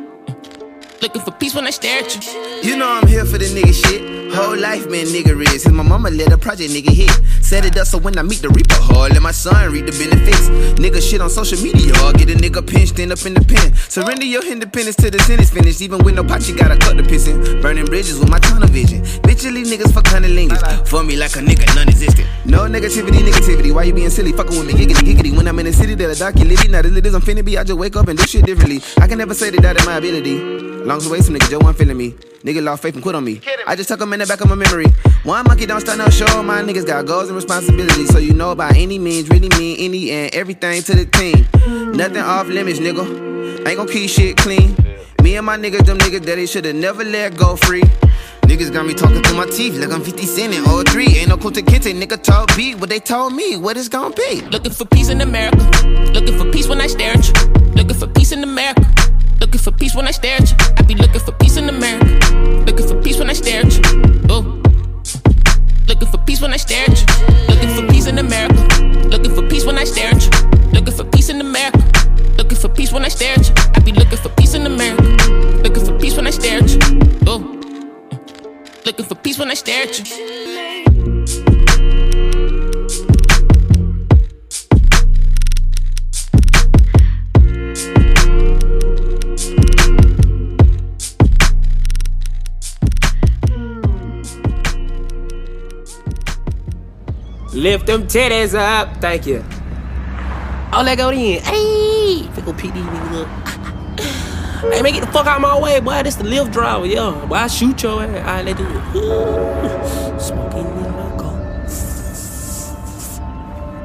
Looking for peace when I stare at you. You know I'm here for the nigga shit. Whole life been nigga is. And my mama let a project nigga hit. Set it up so when I meet the reaper, hard let my son read the benefits. Nigga shit on social media, or get a nigga pinched end up in the pen. Surrender your independence till the sentence finished. Even with no pot, you gotta cut the pissing. Burning bridges with my tunnel vision. Bitch, leave niggas for cunnilingus. For me like a nigga non existent. No negativity, negativity. Why you being silly? Fucking with me, giggity, giggity. When I'm in the city, that a dark you litty. Not as lit as I'm finna be. I just wake up and do shit differently. I can never say that that is my ability. Long as way some nigga Joe one feeling me. Nigga lost faith and quit on me. I just tuck 'em in the back of my memory. One monkey don't start no show. My niggas got goals and responsibilities. So you know by any means, really mean any and everything to the team. Nothing off limits, nigga. Ain't gon' keep shit clean. Me and my niggas, them niggas that they should've never let go free. Niggas got me talking through my teeth like I'm 50 Cent in 03. Ain't no Kunta Kinte, nigga told beat what they told me, what it's gon' be. Looking for peace in America. Looking for peace when I stare at you. Looking for peace in America. Looking for peace when I stare at you. I be looking for peace in America. Looking for peace when I stare at you. Oh. Looking for peace when I stare at you. Looking for peace in America. Looking for peace when I stare at you. Looking for peace in America. Looking for peace when I stare at you. I be looking for peace in America. Looking for peace when I stare at you. Oh. Looking for peace when I stare at you. Lift them titties up. Thank you. Oh, let go then. Hey, Fickle PD nigga. look. Hey, man, get the fuck out my way, boy. This the Lyft driver, yo. I shoot your ass. All right, let's do it. Smoking in my car.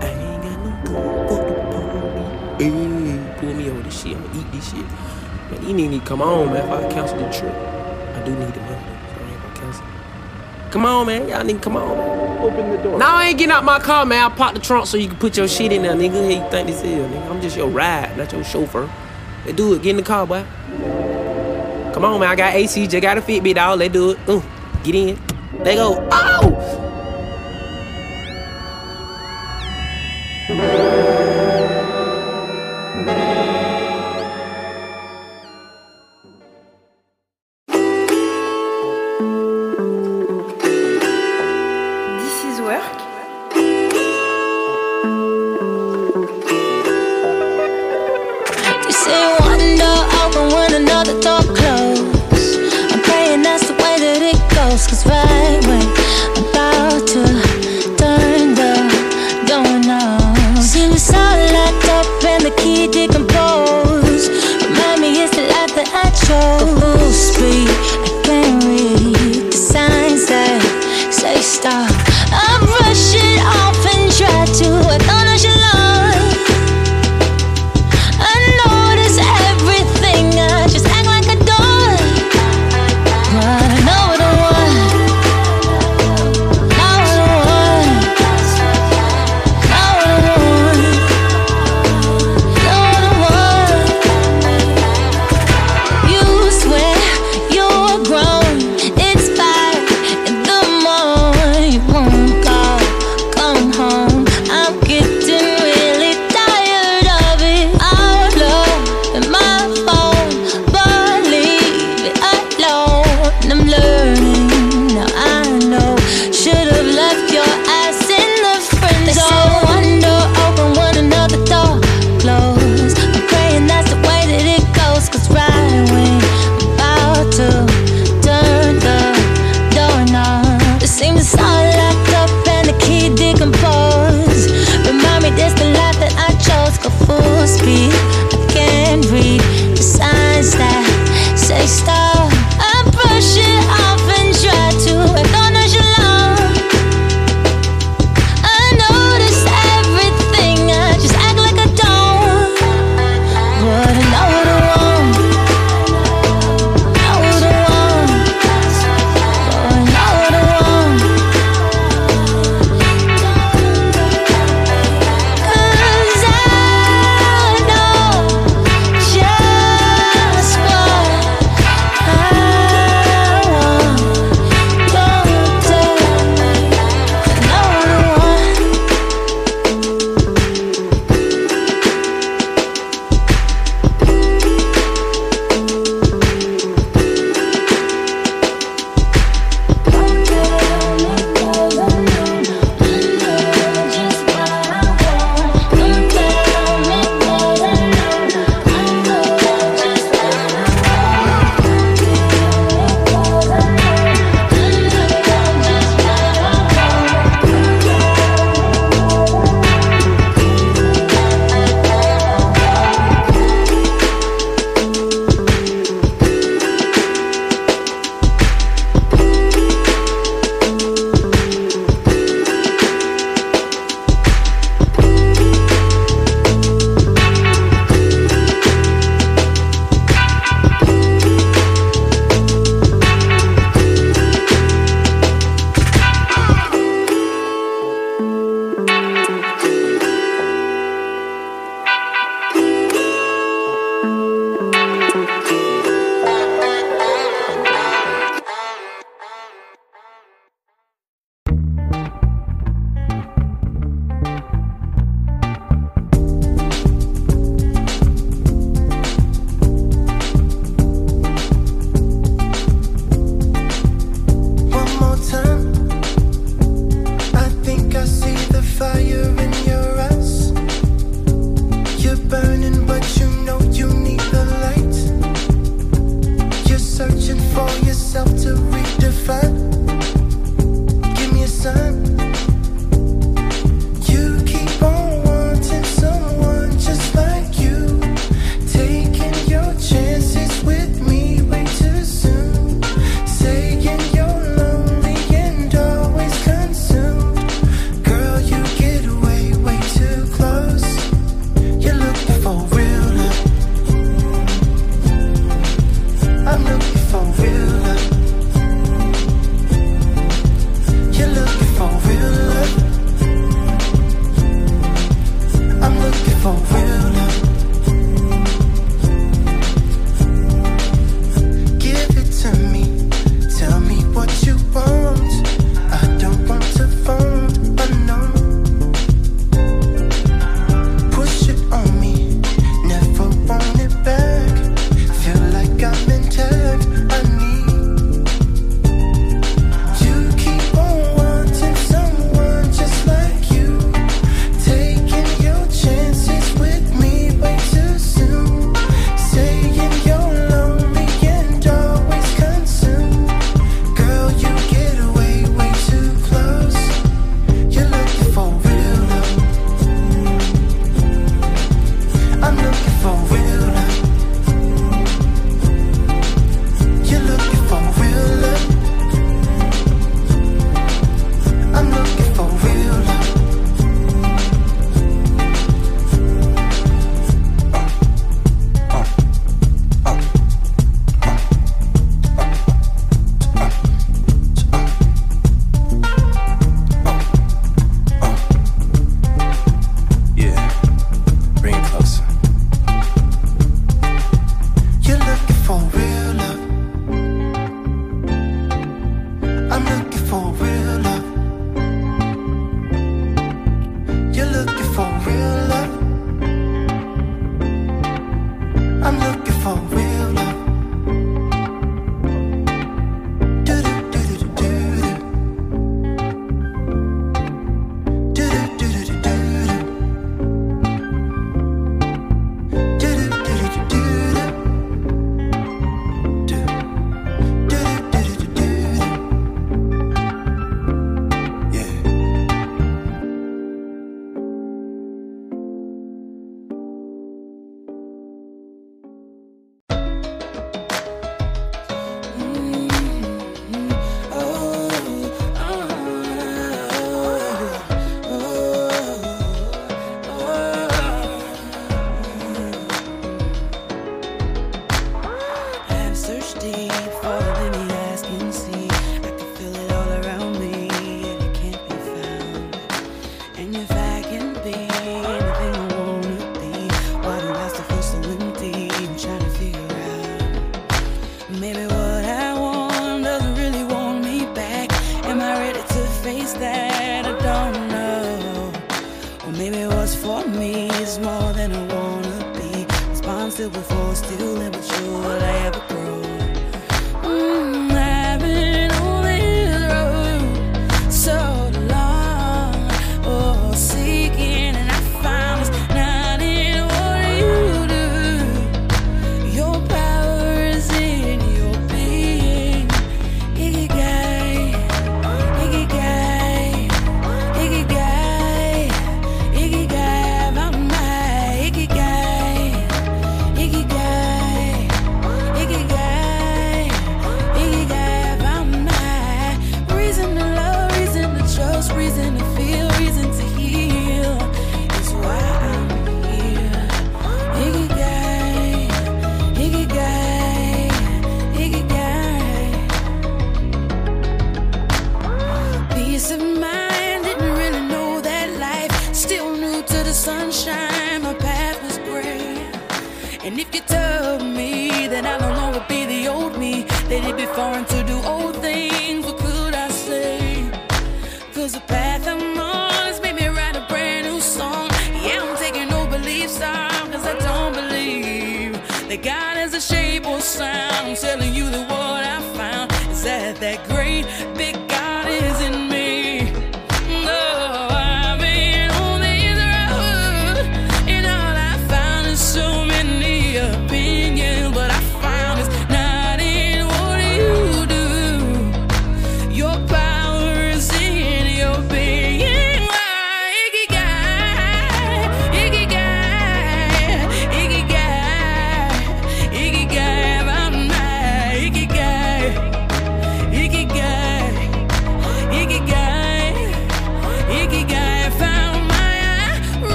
I ain't got no gun. Fuck the police. Hey, pull me over this shit. I'ma eat this shit. Man, you need to come on, man. If I cancel the trip, I do need the money. Come on, man. Y'all need to come on, man. Open the door. Now I ain't getting out my car, man. I pop the trunk so you can put your shit in there, nigga. How you think this is, nigga? I'm just your ride, not your chauffeur. Let's do it. Get in the car, boy. Come on, man. I got AC. Just got a Fitbit, dog. Let's do it. Ooh, get in. They go. Oh!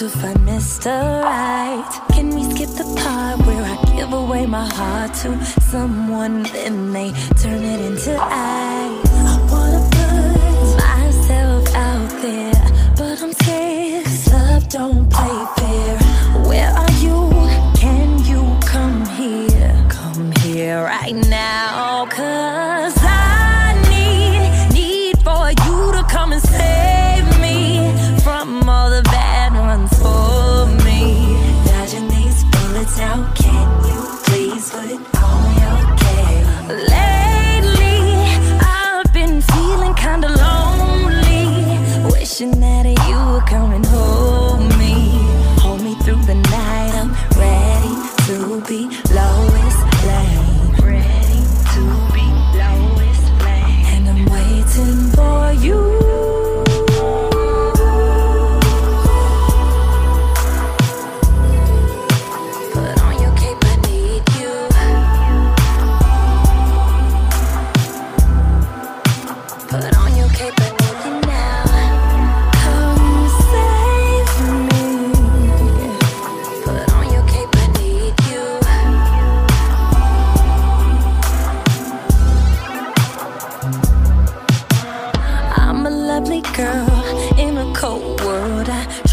To find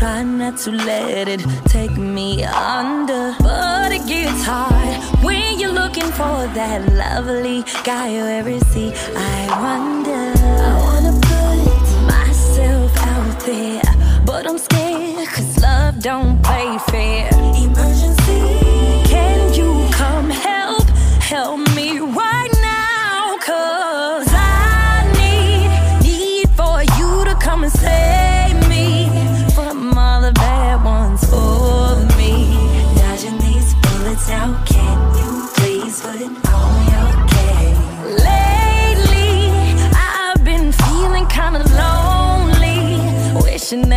try not to let it take me under, but it gets hard when you're looking for that lovely guy you ever see. I wonder. I wanna put myself out there, but I'm scared 'cause love don't play fair. Emergency, can you come help? Help wishing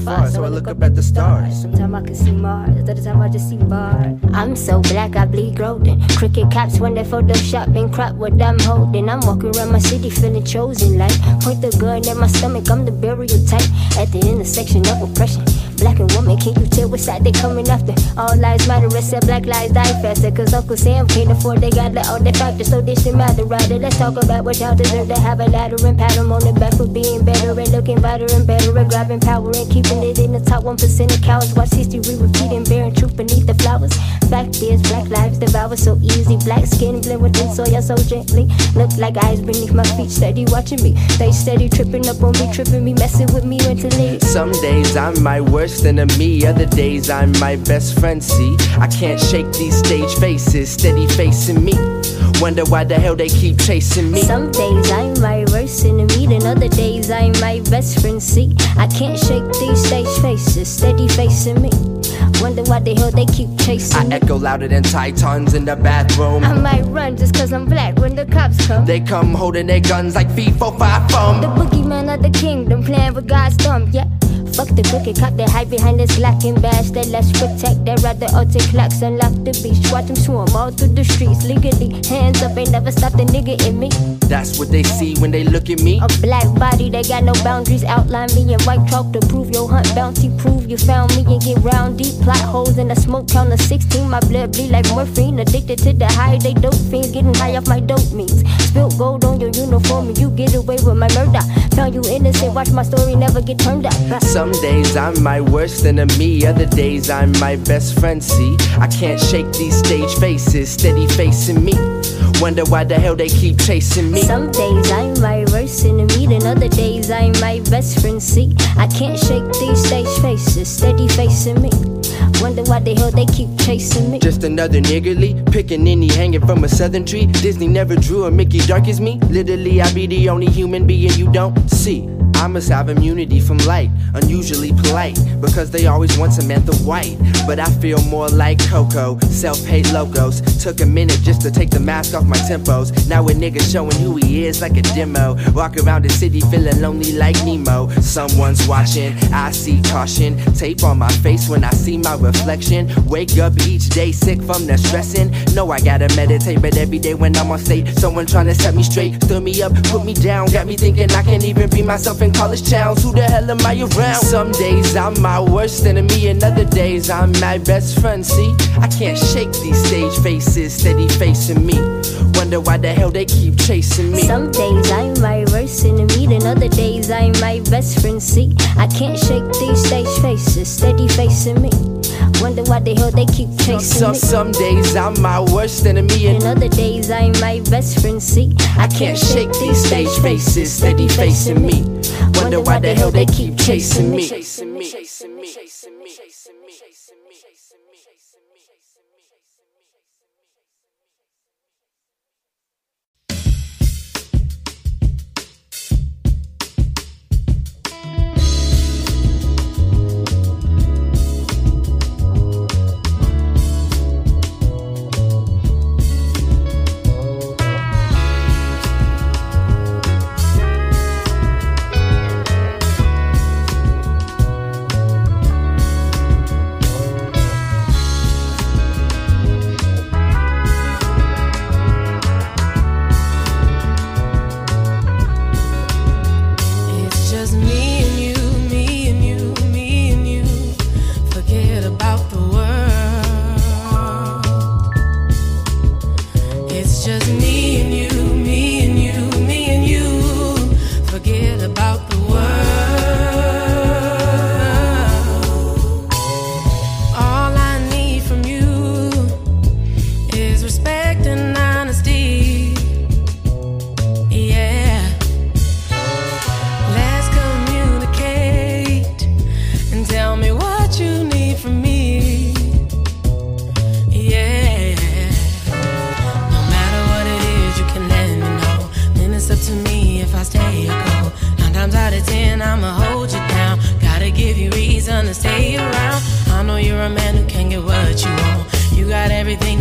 far, so I look up at the stars. Sometimes I can see Mars, other time I just see bars. I'm so black, I bleed golden. Cricket cops when they Photoshop and crop what I'm holding. I'm walking around my city feeling chosen. Like point the gun at my stomach, I'm the burial type. At the intersection of oppression. Black and woman, can you tell what side they coming after? All lives matter, except black lives die faster. Cause Uncle Sam can't afford, they got all their factors, so this should matter, rather. Let's talk about what y'all deserve to have a ladder and pat 'em on the back for being better and looking better and better at grabbing power and keeping it in the top 1% of cowards. Watch history repeating, bearing truth beneath the flowers. Fact is, black lives devour so easy. Black skin blend with soil so gently. Look like eyes beneath my feet, steady watching me. They steady tripping up on me, tripping me, messing with me mentally. Some days I'm my worst enemy, other days I'm my best friend. See, I can't shake these stage faces, steady facing me. Wonder why the hell they keep chasing me. Some days I'm my worst enemy, then other days I'm my best friend. See, I can't shake these stage faces, steady facing me. Wonder why the hell they keep chasing I me. echo louder than Titans in the bathroom. I might run just cause I'm black when the cops come. They come holding their guns like feet for five The boogeyman of the kingdom playing with God's thumb, yeah. Fuck the crooked cop that hide behind this black and bash that let's protect. That rather alter clocks unlock the beach. Watch them swarm all through the streets legally. Hands up, ain't never stopped the nigga in me. That's what they see when they look at me. A black body that got no boundaries. Outline me in white chalk to prove your hunt bounty. Prove you found me and get round deep. Plot holes in the smoke count of 16. My blood bleed like morphine. Addicted to the high, they dope fiends. Getting high off my dope means. Spilt gold on your uniform and you get away with my murder. Found you innocent, watch my story never get turned up. Some days I'm my worst enemy, other days I'm my best friend. See, I can't shake these stage faces, steady facing me. Wonder why the hell they keep chasing me. Some days I'm my worst enemy, then other days I'm my best friend. See, I can't shake these stage faces, steady facing me. Wonder why the hell they keep chasing me. Just another niggerly, picking any hanging from a southern tree. Disney never drew a Mickey dark as me. Literally, I be the only human being you don't see. I must have immunity from light, unusually polite, because they always want Samantha White. But I feel more like Coco, self paid logos. Took a minute just to take the mask off my tempos. Now a nigga showing who he is like a demo. Walk around the city feeling lonely like Nemo. Someone's watching, I see caution. Tape on my face when I see my reflection. Wake up each day sick from the stressing. Know I gotta meditate, but every day when I'm on stage, someone trying to set me straight, stir me up, put me down. Got me thinking I can't even be myself in college towns. Who the hell am I around? Some days I'm my worst enemy, and other days I'm my best friend. See, I can't shake these stage faces, steady facing me. Wonder why the hell they keep chasing me. Some days I'm my worst enemy, then other days I'm my best friend. See, I can't shake these stage faces, steady facing me. Wonder why the hell they keep chasing Some, me. some days I'm my worst enemy, and And other days I'm my best friend. See, I can't shake these stage faces, steady facing me. Wonder why the hell they keep chasing me. It's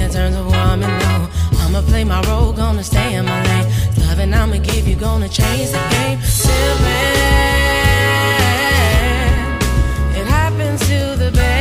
everything that turns a woman on. I'ma play my role, gonna stay in my lane. Loving I'ma give you, gonna change the game. It happens to the best